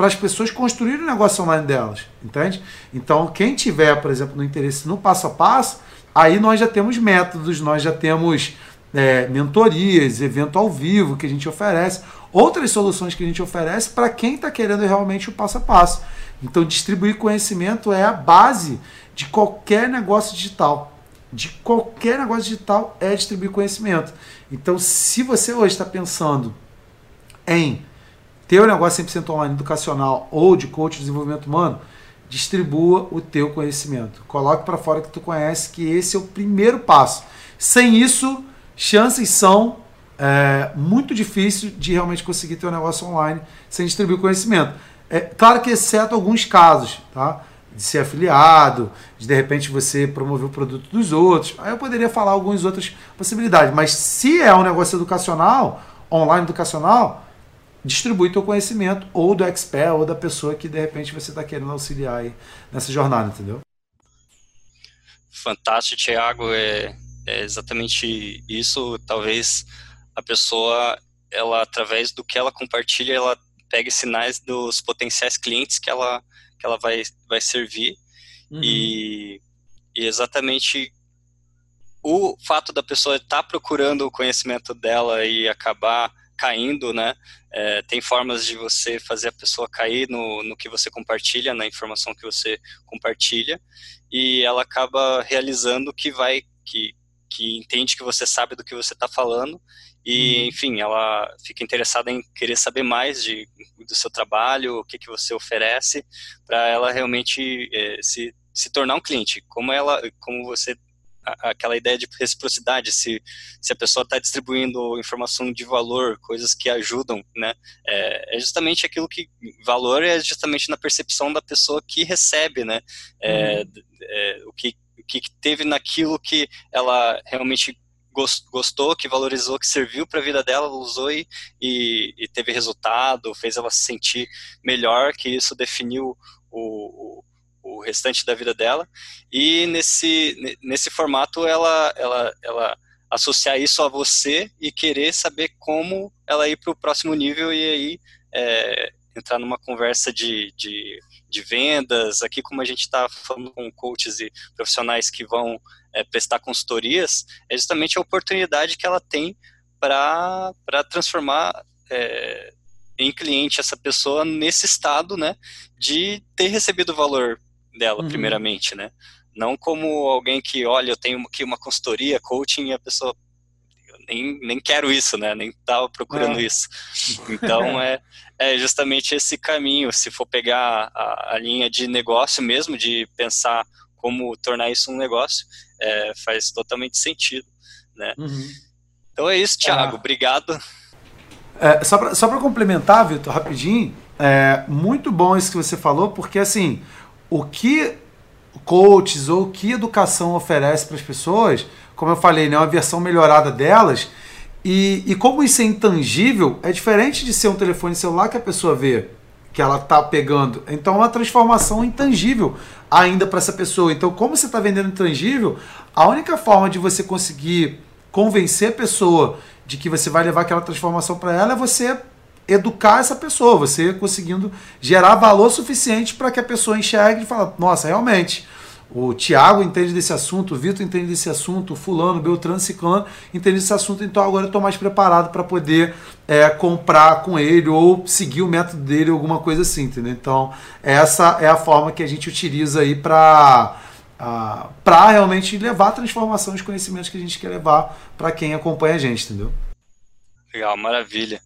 [SPEAKER 1] para as pessoas construírem o negócio online delas, entende? Então, quem tiver, por exemplo, no interesse no passo a passo, aí nós já temos métodos, nós já temos é, mentorias, evento ao vivo que a gente oferece, outras soluções que a gente oferece para quem está querendo realmente o passo a passo. Então, distribuir conhecimento é a base de qualquer negócio digital. De qualquer negócio digital é distribuir conhecimento. Então, se você hoje está pensando em ter um negócio 100% online educacional ou de coach de desenvolvimento humano, distribua o teu conhecimento. Coloque para fora que tu conhece, que esse é o primeiro passo. Sem isso, chances são é, muito difíceis de realmente conseguir ter um negócio online sem distribuir conhecimento. É claro que exceto alguns casos, tá? De ser afiliado, de de repente você promover o produto dos outros. Aí eu poderia falar algumas outras possibilidades. Mas se é um negócio educacional, online educacional, distribui teu conhecimento ou do expert ou da pessoa que de repente você está querendo auxiliar aí nessa jornada, entendeu?
[SPEAKER 2] Fantástico, Thiago. É, é exatamente isso. Talvez a pessoa, ela através do que ela compartilha, ela pegue sinais dos potenciais clientes que ela que ela vai vai servir uhum. e, e exatamente o fato da pessoa estar tá procurando o conhecimento dela e acabar caindo, né? É, tem formas de você fazer a pessoa cair no, no que você compartilha, na informação que você compartilha, e ela acaba realizando que vai, que, que entende que você sabe do que você está falando, e, uhum. enfim, ela fica interessada em querer saber mais de, do seu trabalho, o que, que você oferece, para ela realmente é, se, se tornar um cliente. Como ela, como você aquela ideia de reciprocidade, se, se a pessoa está distribuindo informação de valor, coisas que ajudam, né, é, é, justamente aquilo que, valor é justamente na percepção da pessoa que recebe, né, é, uhum. é, o, que, o que teve naquilo que ela realmente gostou, que valorizou, que serviu para a vida dela, usou e, e, e, teve resultado, fez ela se sentir melhor, que isso definiu o, o restante da vida dela. E nesse, nesse formato, ela, ela, ela associar isso a você e querer saber como ela ir para o próximo nível e aí é, entrar numa conversa de, de, de, vendas. Aqui, como a gente está falando com coaches e profissionais que vão é, prestar consultorias, é justamente a oportunidade que ela tem para transformar é, em cliente essa pessoa nesse estado, né, de ter recebido valor dela, uhum. primeiramente, né? Não como alguém que, olha, eu tenho aqui uma consultoria, coaching, e a pessoa nem, nem quero isso, né? Nem estava procurando é. isso. Então é, é justamente esse caminho. Se for pegar a, a, linha de negócio mesmo, de pensar como tornar isso um negócio, é, faz totalmente sentido, né? Uhum. Então é isso, Thiago. É. Obrigado.
[SPEAKER 1] É, só para complementar, Vitor, rapidinho, é muito bom isso que você falou, porque assim, o que coaches ou o que educação oferece para as pessoas, como eu falei, né, uma versão melhorada delas. E, e como isso é intangível, é diferente de ser um telefone celular que a pessoa vê que ela está pegando. Então é uma transformação intangível ainda para essa pessoa. Então, como você está vendendo intangível, a única forma de você conseguir convencer a pessoa de que você vai levar aquela transformação para ela é você educar essa pessoa, você conseguindo gerar valor suficiente para que a pessoa enxergue e fale, nossa, realmente, o Tiago entende desse assunto, o Vitor entende desse assunto, o fulano, Beltrano, Ciclano entende desse assunto, então agora eu estou mais preparado para poder é, comprar com ele ou seguir o método dele, alguma coisa assim, entendeu? Então, essa é a forma que a gente utiliza aí para uh, para realmente levar a transformação dos conhecimentos que a gente quer levar para quem acompanha a gente, entendeu?
[SPEAKER 2] Legal, maravilha.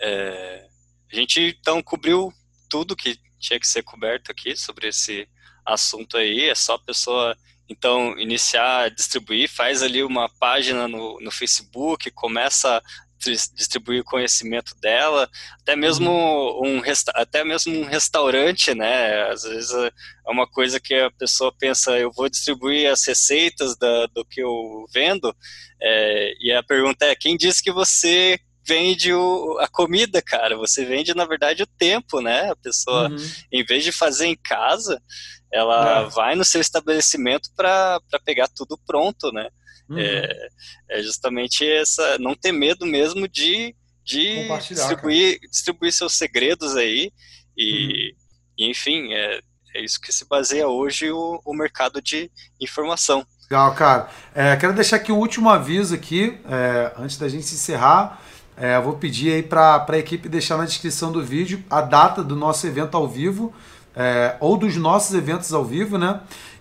[SPEAKER 2] É, a gente então cobriu tudo que tinha que ser coberto aqui sobre esse assunto aí. É só a pessoa então iniciar distribuir, faz ali uma página no, no Facebook, começa a distribuir o conhecimento dela, até mesmo uhum. um até mesmo um restaurante, né? Às vezes é uma coisa que a pessoa pensa, eu vou distribuir as receitas da, do que eu vendo, é, e a pergunta é, quem disse que você vende o, a comida, cara. Você vende, na verdade, o tempo, né? A pessoa, uhum. em vez de fazer em casa, ela é. vai no seu estabelecimento para pegar tudo pronto, né? Uhum. É, é, justamente essa, não ter medo mesmo de, de distribuir, distribuir seus segredos aí. E, uhum. e enfim, é, é isso que se baseia hoje o, o mercado de informação.
[SPEAKER 1] Legal, cara. É, quero deixar aqui um último aviso aqui, é, antes da gente encerrar. É, vou pedir aí para a equipe deixar na descrição do vídeo a data do nosso evento ao vivo, é, ou dos nossos eventos ao vivo, né?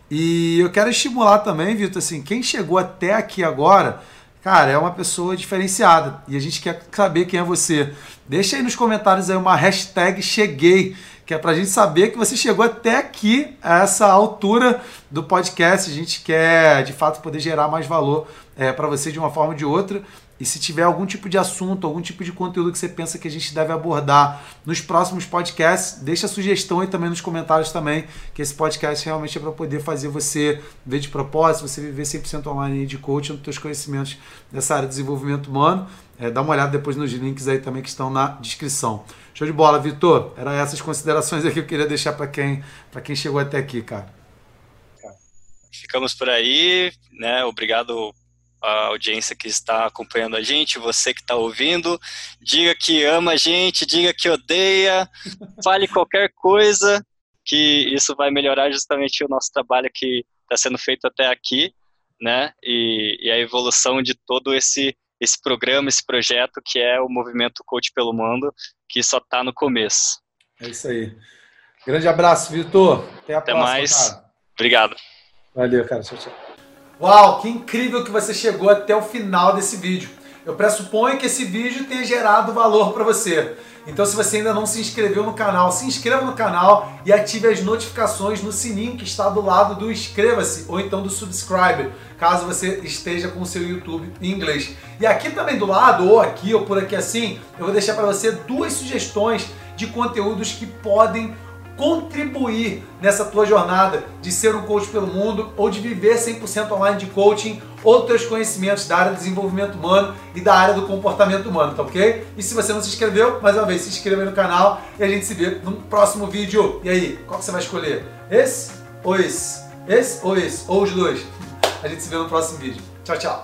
[SPEAKER 1] E eu quero estimular também, Vitor, assim, quem chegou até aqui agora, cara, é uma pessoa diferenciada. E a gente quer saber quem é você. Deixa aí nos comentários aí uma hashtag cheguei, que é para a gente saber que você chegou até aqui, a essa altura do podcast. A gente quer, de fato, poder gerar mais valor é, para você de uma forma ou de outra. E se tiver algum tipo de assunto, algum tipo de conteúdo que você pensa que a gente deve abordar nos próximos podcasts, deixa a sugestão aí também nos comentários também, que esse podcast realmente é para poder fazer você ver de propósito, você viver 100% online de coaching, nos seus conhecimentos dessa área de desenvolvimento humano. É, dá uma olhada depois nos links aí também que estão na descrição. Show de bola, Vitor. Era essas considerações aqui que eu queria deixar para quem, quem chegou até aqui, cara.
[SPEAKER 2] Ficamos por aí, né? Obrigado a audiência que está acompanhando a gente, você que está ouvindo, diga que ama a gente, diga que odeia, fale qualquer coisa, que isso vai melhorar justamente o nosso trabalho que está sendo feito até aqui, né? E, e, a evolução de todo esse esse programa, esse projeto que é o movimento Coach pelo Mundo, que só está no começo.
[SPEAKER 1] É isso aí. Grande abraço, Vitor.
[SPEAKER 2] Até a Até próxima. Mais. Cara. Obrigado.
[SPEAKER 1] Valeu, cara. Tchau, tchau. Uau, que incrível que você chegou até o final desse vídeo. Eu pressuponho que esse vídeo tenha gerado valor para você. Então se você ainda não se inscreveu no canal, se inscreva no canal e ative as notificações no sininho que está do lado do inscreva-se ou então do subscribe, caso você esteja com o seu YouTube em inglês. E aqui também do lado, ou aqui ou por aqui assim, eu vou deixar para você duas sugestões de conteúdos que podem contribuir nessa tua jornada de ser um coach pelo mundo ou de viver 100% online de coaching ou teus conhecimentos da área de desenvolvimento humano e da área do comportamento humano, tá ok? E se você não se inscreveu, mais uma vez, se inscreva no canal e a gente se vê no próximo vídeo. E aí, qual que você vai escolher? Esse ou esse? Esse ou esse? Ou os dois? A gente se vê no próximo vídeo. Tchau, tchau!